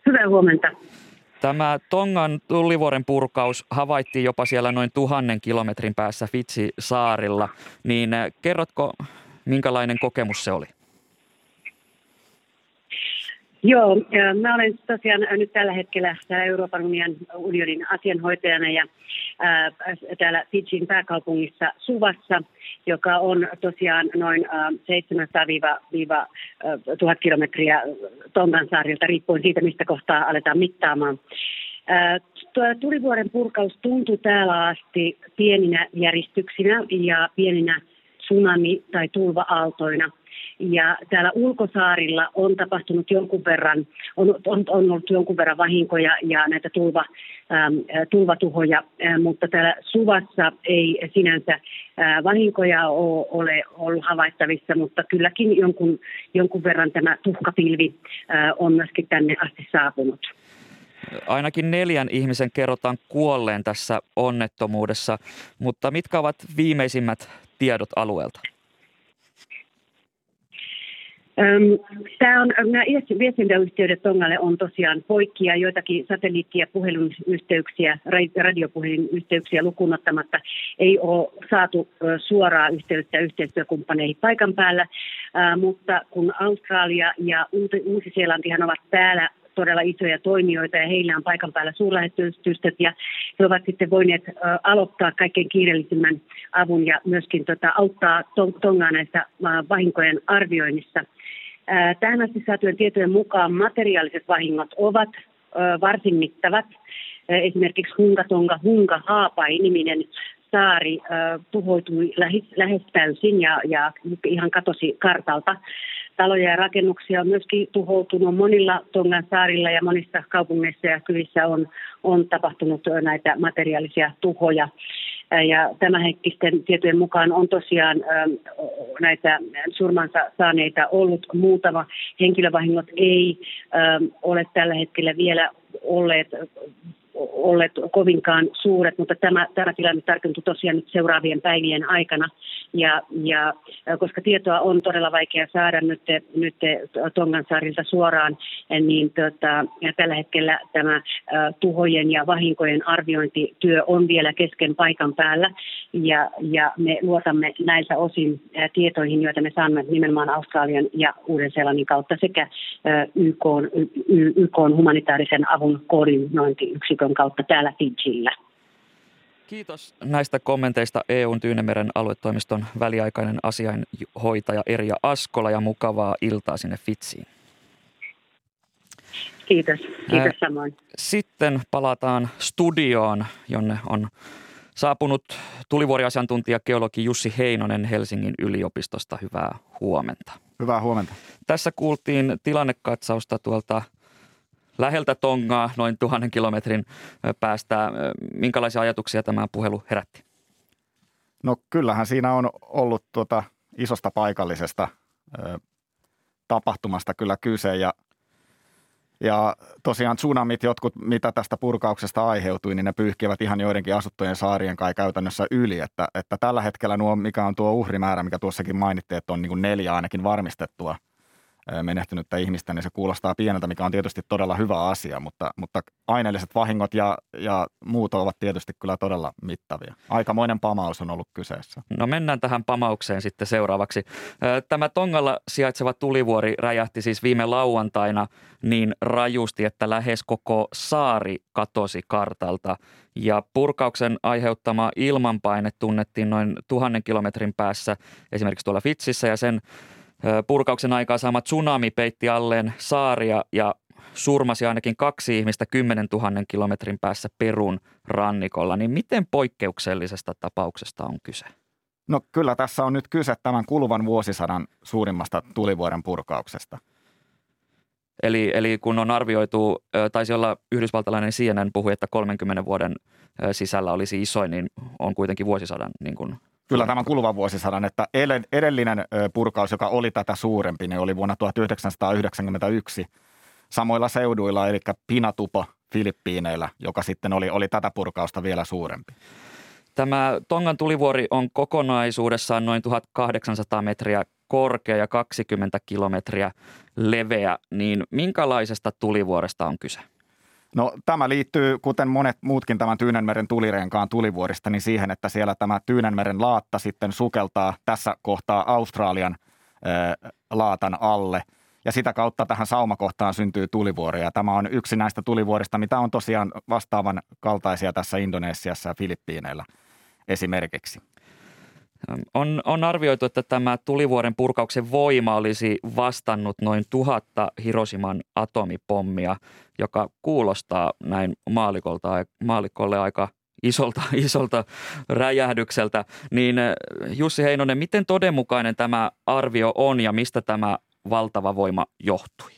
S8: Hyvää huomenta.
S2: Tämä Tongan tullivuoren purkaus havaittiin jopa siellä noin tuhannen kilometrin päässä Fitsi-saarilla. Niin eh, kerrotko, minkälainen kokemus se oli?
S8: Joo, mä olen tosiaan nyt tällä hetkellä täällä Euroopan unionin asianhoitajana ja ää, täällä Fidjin pääkaupungissa Suvassa, joka on tosiaan noin 700-1000 kilometriä Tongan saarilta, riippuen siitä, mistä kohtaa aletaan mittaamaan. Tuo tulivuoren purkaus tuntui täällä asti pieninä järistyksinä ja pieninä tsunami- tai tulva-aaltoina – ja täällä ulkosaarilla on tapahtunut jonkun verran, on, on, on ollut jonkun verran vahinkoja ja näitä tulva, ähm, tulvatuhoja, äh, mutta täällä Suvassa ei sinänsä äh, vahinkoja ole, ole ollut havaittavissa, mutta kylläkin jonkun, jonkun verran tämä tuhkapilvi äh, on myöskin tänne asti saapunut.
S2: Ainakin neljän ihmisen kerrotaan kuolleen tässä onnettomuudessa, mutta mitkä ovat viimeisimmät tiedot alueelta?
S8: Tämä on, nämä viestintäyhteydet Tongalle on tosiaan poikki ja joitakin satelliitti- ja puhelinyhteyksiä, radiopuhelinyhteyksiä lukunottamatta ei ole saatu suoraa yhteyttä yhteistyökumppaneihin paikan päällä, mutta kun Australia ja Uusi-Seelantihan ovat täällä todella isoja toimijoita ja heillä on paikan päällä suurlähetystöt ja he ovat sitten voineet aloittaa kaikkein kiireellisimmän avun ja myöskin tota, auttaa Tongaa näissä vahinkojen arvioinnissa. Tähän asti saatujen tietojen mukaan materiaaliset vahingot ovat varsin mittavat. Esimerkiksi Hunkatonga Hunka Haapai-niminen saari tuhoitui lähes, lähes täysin ja, ja ihan katosi kartalta. Taloja ja rakennuksia on myöskin tuhoutunut monilla Tongan saarilla ja monissa kaupungeissa ja kylissä on, on tapahtunut näitä materiaalisia tuhoja. Ja tämänhetkisten tietojen mukaan on tosiaan näitä surmansa saaneita ollut muutama. Henkilövahingot ei ole tällä hetkellä vielä olleet olleet kovinkaan suuret, mutta tämä, tämä tilanne tarkentuu tosiaan nyt seuraavien päivien aikana. Ja, ja koska tietoa on todella vaikea saada nyt, nyt Tongansaarilta suoraan, niin tota, tällä hetkellä tämä uh, tuhojen ja vahinkojen arviointityö on vielä kesken paikan päällä. Ja, ja me luotamme näiltä osin tietoihin, joita me saamme nimenomaan Australian ja Uuden-Seelannin kautta sekä YK, YK humanitaarisen avun koordinointiyksikön verkoston kautta täällä Fidjillä.
S2: Kiitos näistä kommenteista EUn Tyynemeren aluetoimiston väliaikainen asiainhoitaja Erja Askola ja mukavaa iltaa sinne Fitsiin.
S8: Kiitos, kiitos samoin.
S2: Sitten palataan studioon, jonne on Saapunut tulivuoriasiantuntija geologi Jussi Heinonen Helsingin yliopistosta. Hyvää huomenta.
S9: Hyvää huomenta.
S2: Tässä kuultiin tilannekatsausta tuolta läheltä Tongaa noin tuhannen kilometrin päästä. Minkälaisia ajatuksia tämä puhelu herätti?
S9: No kyllähän siinä on ollut tuota isosta paikallisesta ö, tapahtumasta kyllä kyse ja ja tosiaan tsunamit, jotkut mitä tästä purkauksesta aiheutui, niin ne pyyhkivät ihan joidenkin asuttujen saarien kai käytännössä yli. Että, että tällä hetkellä nuo, mikä on tuo uhrimäärä, mikä tuossakin mainittiin, että on niin neljä ainakin varmistettua – menehtynyttä ihmistä, niin se kuulostaa pieneltä, mikä on tietysti todella hyvä asia, mutta, mutta aineelliset vahingot ja, ja muut ovat tietysti kyllä todella mittavia. Aikamoinen pamaus on ollut kyseessä.
S2: No mennään tähän pamaukseen sitten seuraavaksi. Tämä Tongalla sijaitseva tulivuori räjähti siis viime lauantaina niin rajusti, että lähes koko saari katosi kartalta. Ja purkauksen aiheuttama ilmanpaine tunnettiin noin tuhannen kilometrin päässä esimerkiksi tuolla Fitsissä ja sen Purkauksen aikaa saama tsunami peitti alleen saaria ja surmasi ainakin kaksi ihmistä 10 000 kilometrin päässä Perun rannikolla. Niin miten poikkeuksellisesta tapauksesta on kyse?
S9: No kyllä tässä on nyt kyse tämän kuluvan vuosisadan suurimmasta tulivuoren purkauksesta.
S2: Eli, eli kun on arvioitu, taisi olla yhdysvaltalainen CNN puhui, että 30 vuoden sisällä olisi isoin, niin on kuitenkin vuosisadan niin kuin
S9: Kyllä tämän kuluvan vuosisadan, että edellinen purkaus, joka oli tätä suurempi, niin oli vuonna 1991 samoilla seuduilla, eli Pinatupo Filippiineillä, joka sitten oli, oli tätä purkausta vielä suurempi.
S2: Tämä Tongan tulivuori on kokonaisuudessaan noin 1800 metriä korkea ja 20 kilometriä leveä, niin minkälaisesta tulivuoresta on kyse?
S9: No tämä liittyy, kuten monet muutkin tämän Tyynenmeren tulirenkaan tulivuorista, niin siihen, että siellä tämä Tyynenmeren laatta sitten sukeltaa tässä kohtaa Australian ää, laatan alle. Ja sitä kautta tähän saumakohtaan syntyy tulivuoria. Tämä on yksi näistä tulivuorista, mitä on tosiaan vastaavan kaltaisia tässä Indonesiassa ja Filippiineillä esimerkiksi.
S2: On, on arvioitu, että tämä tulivuoren purkauksen voima olisi vastannut noin tuhatta Hiroshiman atomipommia, joka kuulostaa näin maalikolta, maalikolle aika isolta, [laughs] isolta räjähdykseltä. Niin eh, Jussi Heinonen, miten todenmukainen tämä arvio on ja mistä tämä valtava voima johtui?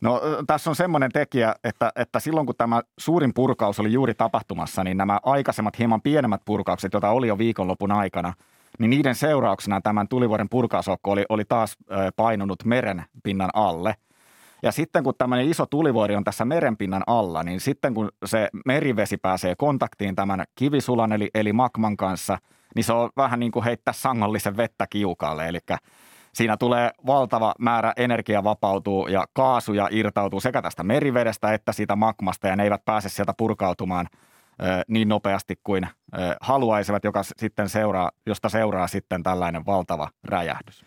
S9: No tässä on semmoinen tekijä, että, että silloin kun tämä suurin purkaus oli juuri tapahtumassa, niin nämä aikaisemmat hieman pienemmät purkaukset, joita oli jo viikonlopun aikana – niin niiden seurauksena tämän tulivuoren purkausokko oli, oli taas painunut meren pinnan alle. Ja sitten kun tämmöinen iso tulivuori on tässä merenpinnan alla, niin sitten kun se merivesi pääsee kontaktiin tämän kivisulan eli, eli magman kanssa, niin se on vähän niin kuin heittää sangollisen vettä kiukaalle. Eli siinä tulee valtava määrä energiaa vapautuu ja kaasuja irtautuu sekä tästä merivedestä että siitä magmasta ja ne eivät pääse sieltä purkautumaan – niin nopeasti kuin haluaisivat, joka sitten seuraa, josta seuraa sitten tällainen valtava räjähdys.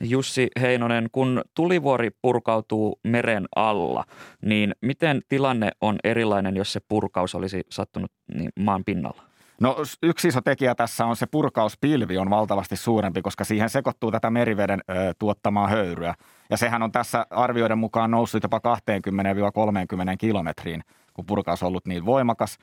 S2: Jussi Heinonen, kun tulivuori purkautuu meren alla, niin miten tilanne on erilainen, jos se purkaus olisi sattunut niin maan pinnalla?
S9: No yksi iso tekijä tässä on se purkauspilvi on valtavasti suurempi, koska siihen sekoittuu tätä meriveden ö, tuottamaa höyryä. Ja sehän on tässä arvioiden mukaan noussut jopa 20-30 kilometriin, kun purkaus on ollut niin voimakas.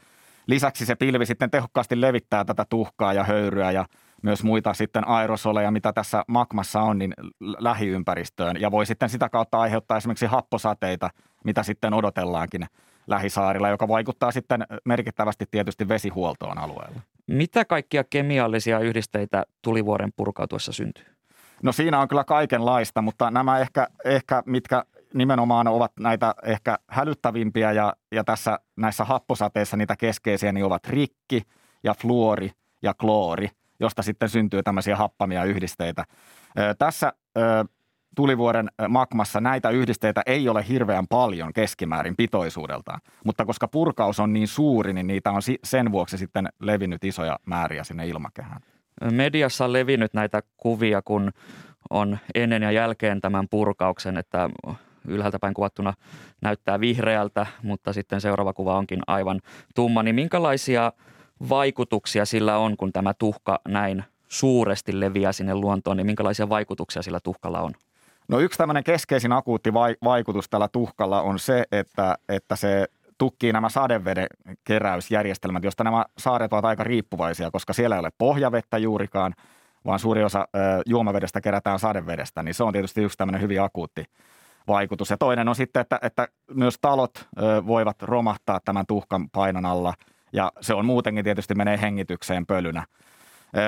S9: Lisäksi se pilvi sitten tehokkaasti levittää tätä tuhkaa ja höyryä ja myös muita sitten aerosoleja, mitä tässä magmassa on, niin lähiympäristöön. Ja voi sitten sitä kautta aiheuttaa esimerkiksi happosateita, mitä sitten odotellaankin lähisaarilla, joka vaikuttaa sitten merkittävästi tietysti vesihuoltoon alueella.
S2: Mitä kaikkia kemiallisia yhdisteitä tulivuoren purkautuessa syntyy?
S9: No siinä on kyllä kaikenlaista, mutta nämä ehkä, ehkä mitkä nimenomaan ovat näitä ehkä hälyttävimpiä ja, ja tässä näissä happosateissa niitä keskeisiä niin ovat rikki ja fluori ja kloori, josta sitten syntyy tämmöisiä happamia yhdisteitä. Ö, tässä ö, tulivuoren magmassa näitä yhdisteitä ei ole hirveän paljon keskimäärin pitoisuudeltaan, mutta koska purkaus on niin suuri, niin niitä on sen vuoksi sitten levinnyt isoja määriä sinne ilmakehään.
S2: Mediassa on levinnyt näitä kuvia, kun on ennen ja jälkeen tämän purkauksen, että ylhäältä päin kuvattuna näyttää vihreältä, mutta sitten seuraava kuva onkin aivan tumma. Niin minkälaisia vaikutuksia sillä on, kun tämä tuhka näin suuresti leviää sinne luontoon, niin minkälaisia vaikutuksia sillä tuhkalla on?
S9: No yksi tämmöinen keskeisin akuutti vaikutus tällä tuhkalla on se, että, että se tukkii nämä sadeveden keräysjärjestelmät, josta nämä saaret ovat aika riippuvaisia, koska siellä ei ole pohjavettä juurikaan, vaan suuri osa juomavedestä kerätään sadevedestä, niin se on tietysti yksi tämmöinen hyvin akuutti vaikutus. Ja toinen on sitten, että, että myös talot voivat romahtaa tämän tuhkan painon alla, ja se on muutenkin tietysti menee hengitykseen pölynä.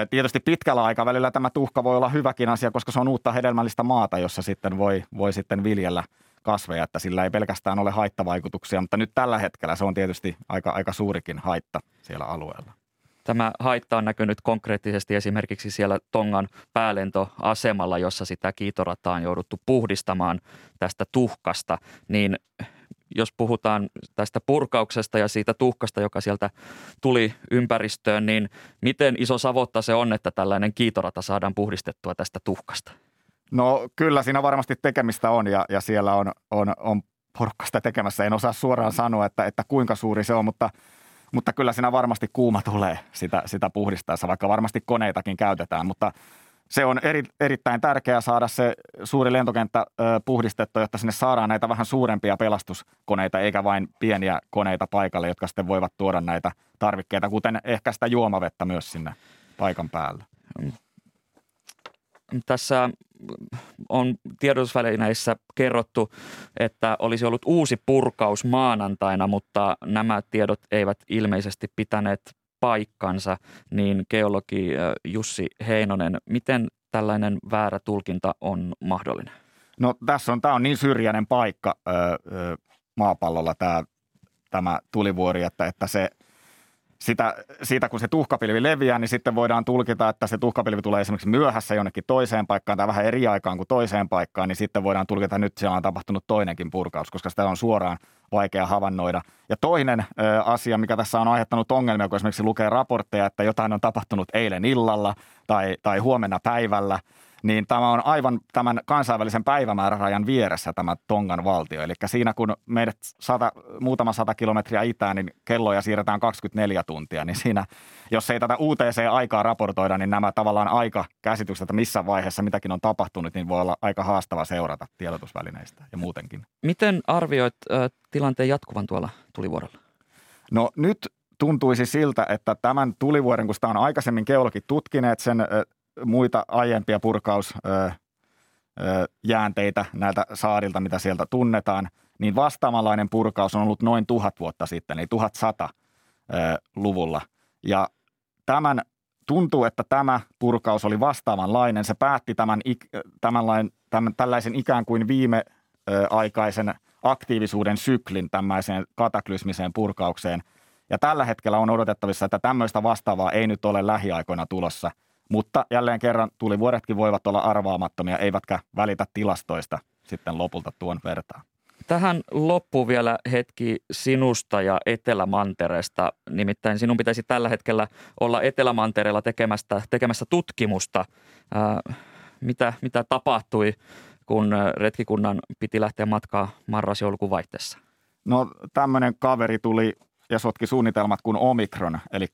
S9: Tietysti pitkällä aikavälillä tämä tuhka voi olla hyväkin asia, koska se on uutta hedelmällistä maata, jossa sitten voi, voi sitten viljellä kasveja, että sillä ei pelkästään ole haittavaikutuksia, mutta nyt tällä hetkellä se on tietysti aika, aika suurikin haitta siellä alueella.
S2: Tämä haitta on näkynyt konkreettisesti esimerkiksi siellä Tongan päälentoasemalla, jossa sitä kiitorataa on jouduttu puhdistamaan tästä tuhkasta, niin jos puhutaan tästä purkauksesta ja siitä tuhkasta, joka sieltä tuli ympäristöön, niin miten iso savotta se on, että tällainen kiitorata saadaan puhdistettua tästä tuhkasta?
S9: No kyllä siinä varmasti tekemistä on ja, ja siellä on, on, on porukka tekemässä. En osaa suoraan sanoa, että, että kuinka suuri se on, mutta, mutta kyllä siinä varmasti kuuma tulee sitä, sitä puhdistaessa, vaikka varmasti koneitakin käytetään. Mutta se on eri, erittäin tärkeää saada se suuri lentokenttä ö, puhdistettua, jotta sinne saadaan näitä vähän suurempia pelastuskoneita, eikä vain pieniä koneita paikalle, jotka sitten voivat tuoda näitä tarvikkeita, kuten ehkä sitä juomavettä myös sinne paikan päälle.
S2: Tässä on tiedotusvälineissä kerrottu, että olisi ollut uusi purkaus maanantaina, mutta nämä tiedot eivät ilmeisesti pitäneet paikkansa, niin geologi Jussi Heinonen, miten tällainen väärä tulkinta on mahdollinen?
S9: No tässä on, tämä on niin syrjäinen paikka ö, ö, maapallolla tämä, tämä tulivuori, että, että se – sitä, siitä, kun se tuhkapilvi leviää, niin sitten voidaan tulkita, että se tuhkapilvi tulee esimerkiksi myöhässä jonnekin toiseen paikkaan tai vähän eri aikaan kuin toiseen paikkaan, niin sitten voidaan tulkita, että nyt siellä on tapahtunut toinenkin purkaus, koska sitä on suoraan vaikea havainnoida. Ja toinen ö, asia, mikä tässä on aiheuttanut ongelmia, kun esimerkiksi lukee raportteja, että jotain on tapahtunut eilen illalla tai, tai huomenna päivällä – niin tämä on aivan tämän kansainvälisen päivämäärärajan vieressä tämä Tongan valtio. Eli siinä kun meidät sata, muutama sata kilometriä itään, niin kelloja siirretään 24 tuntia, niin siinä, jos ei tätä UTC-aikaa raportoida, niin nämä tavallaan aikakäsitykset, että missä vaiheessa mitäkin on tapahtunut, niin voi olla aika haastava seurata tiedotusvälineistä ja muutenkin.
S2: Miten arvioit äh, tilanteen jatkuvan tuolla tulivuorolla?
S9: No nyt tuntuisi siltä, että tämän tulivuoren, kun sitä on aikaisemmin geologit tutkineet, sen muita aiempia purkausjäänteitä näiltä saarilta, mitä sieltä tunnetaan, niin vastaavanlainen purkaus on ollut noin tuhat vuotta sitten, eli 1100-luvulla. Ja tämän tuntuu, että tämä purkaus oli vastaavanlainen. Se päätti tämän, tämän, tämän tällaisen ikään kuin viimeaikaisen aktiivisuuden syklin tämmöiseen kataklysmiseen purkaukseen. Ja tällä hetkellä on odotettavissa, että tämmöistä vastaavaa ei nyt ole lähiaikoina tulossa – mutta jälleen kerran tulivuodetkin voivat olla arvaamattomia, eivätkä välitä tilastoista sitten lopulta tuon vertaa.
S2: Tähän loppuu vielä hetki sinusta ja Etelämantereesta. Nimittäin sinun pitäisi tällä hetkellä olla Etelämantereella tekemästä, tekemässä tutkimusta. Ää, mitä, mitä tapahtui, kun retkikunnan piti lähteä matkaa marras-joulukuun vaihteessa?
S9: No tämmöinen kaveri tuli ja sotki suunnitelmat kuin Omikron, eli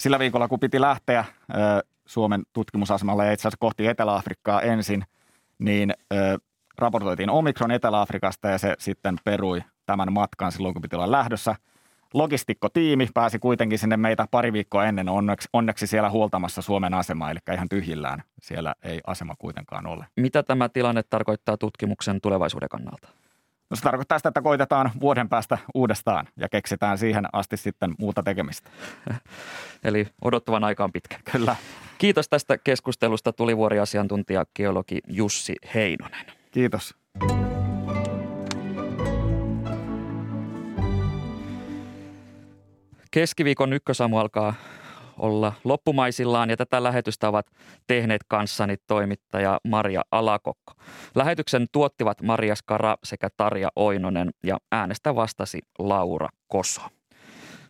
S9: sillä viikolla, kun piti lähteä Suomen tutkimusasemalle ja itse asiassa kohti Etelä-Afrikkaa ensin, niin raportoitiin Omikron Etelä-Afrikasta ja se sitten perui tämän matkan silloin, kun piti olla lähdössä. Logistikkotiimi pääsi kuitenkin sinne meitä pari viikkoa ennen onneksi, onneksi siellä huoltamassa Suomen asemaa, eli ihan tyhjillään siellä ei asema kuitenkaan ole.
S2: Mitä tämä tilanne tarkoittaa tutkimuksen tulevaisuuden kannalta?
S9: No se tarkoittaa sitä, että koitetaan vuoden päästä uudestaan ja keksitään siihen asti sitten muuta tekemistä. [laughs]
S2: Eli odottavan aika on pitkä.
S9: Kyllä.
S2: Kiitos tästä keskustelusta tulivuoriasiantuntija geologi Jussi Heinonen.
S9: Kiitos.
S2: Keskiviikon ykkösamu alkaa olla loppumaisillaan ja tätä lähetystä ovat tehneet kanssani toimittaja Maria Alakokko. Lähetyksen tuottivat Maria Skara sekä Tarja Oinonen ja äänestä vastasi Laura Koso.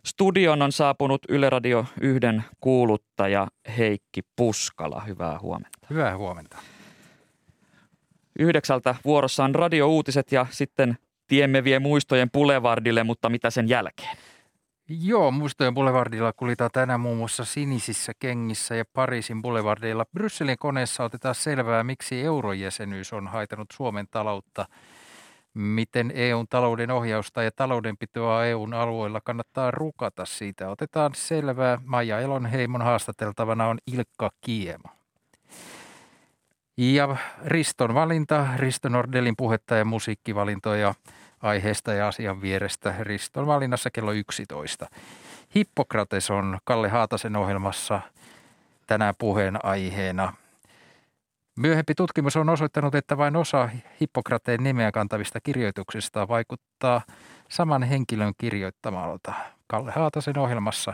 S2: Studion on saapunut Yle Radio yhden kuuluttaja Heikki Puskala. Hyvää huomenta.
S10: Hyvää huomenta.
S2: Yhdeksältä vuorossa on radiouutiset ja sitten tiemme vie muistojen Boulevardille, mutta mitä sen jälkeen?
S10: Joo, Muistojen Boulevardilla kulitaan tänään muun muassa sinisissä kengissä ja Pariisin Boulevardilla. Brysselin koneessa otetaan selvää, miksi eurojäsenyys on haitanut Suomen taloutta. Miten EUn talouden ohjausta ja taloudenpitoa EUn alueella kannattaa rukata siitä? Otetaan selvää. Maija Elonheimon haastateltavana on Ilkka Kiemo. Ja Riston valinta, Risto Nordelin puhetta ja musiikkivalintoja aiheesta ja asian vierestä Riston valinnassa kello 11. Hippokrates on Kalle Haatasen ohjelmassa tänään puheen aiheena. Myöhempi tutkimus on osoittanut, että vain osa Hippokrateen nimeä kantavista kirjoituksista vaikuttaa saman henkilön kirjoittamalta. Kalle Haatasen ohjelmassa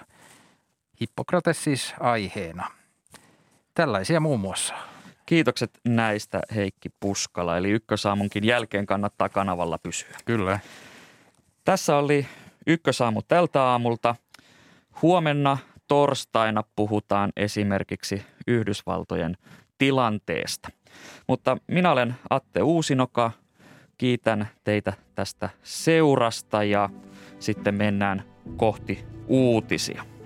S10: Hippokrates siis aiheena. Tällaisia muun muassa.
S2: Kiitokset näistä Heikki Puskala, eli ykkösaamunkin jälkeen kannattaa kanavalla pysyä.
S10: Kyllä.
S2: Tässä oli ykkösaamu tältä aamulta. Huomenna torstaina puhutaan esimerkiksi Yhdysvaltojen tilanteesta. Mutta minä olen Atte Uusinoka. Kiitän teitä tästä seurasta ja sitten mennään kohti uutisia.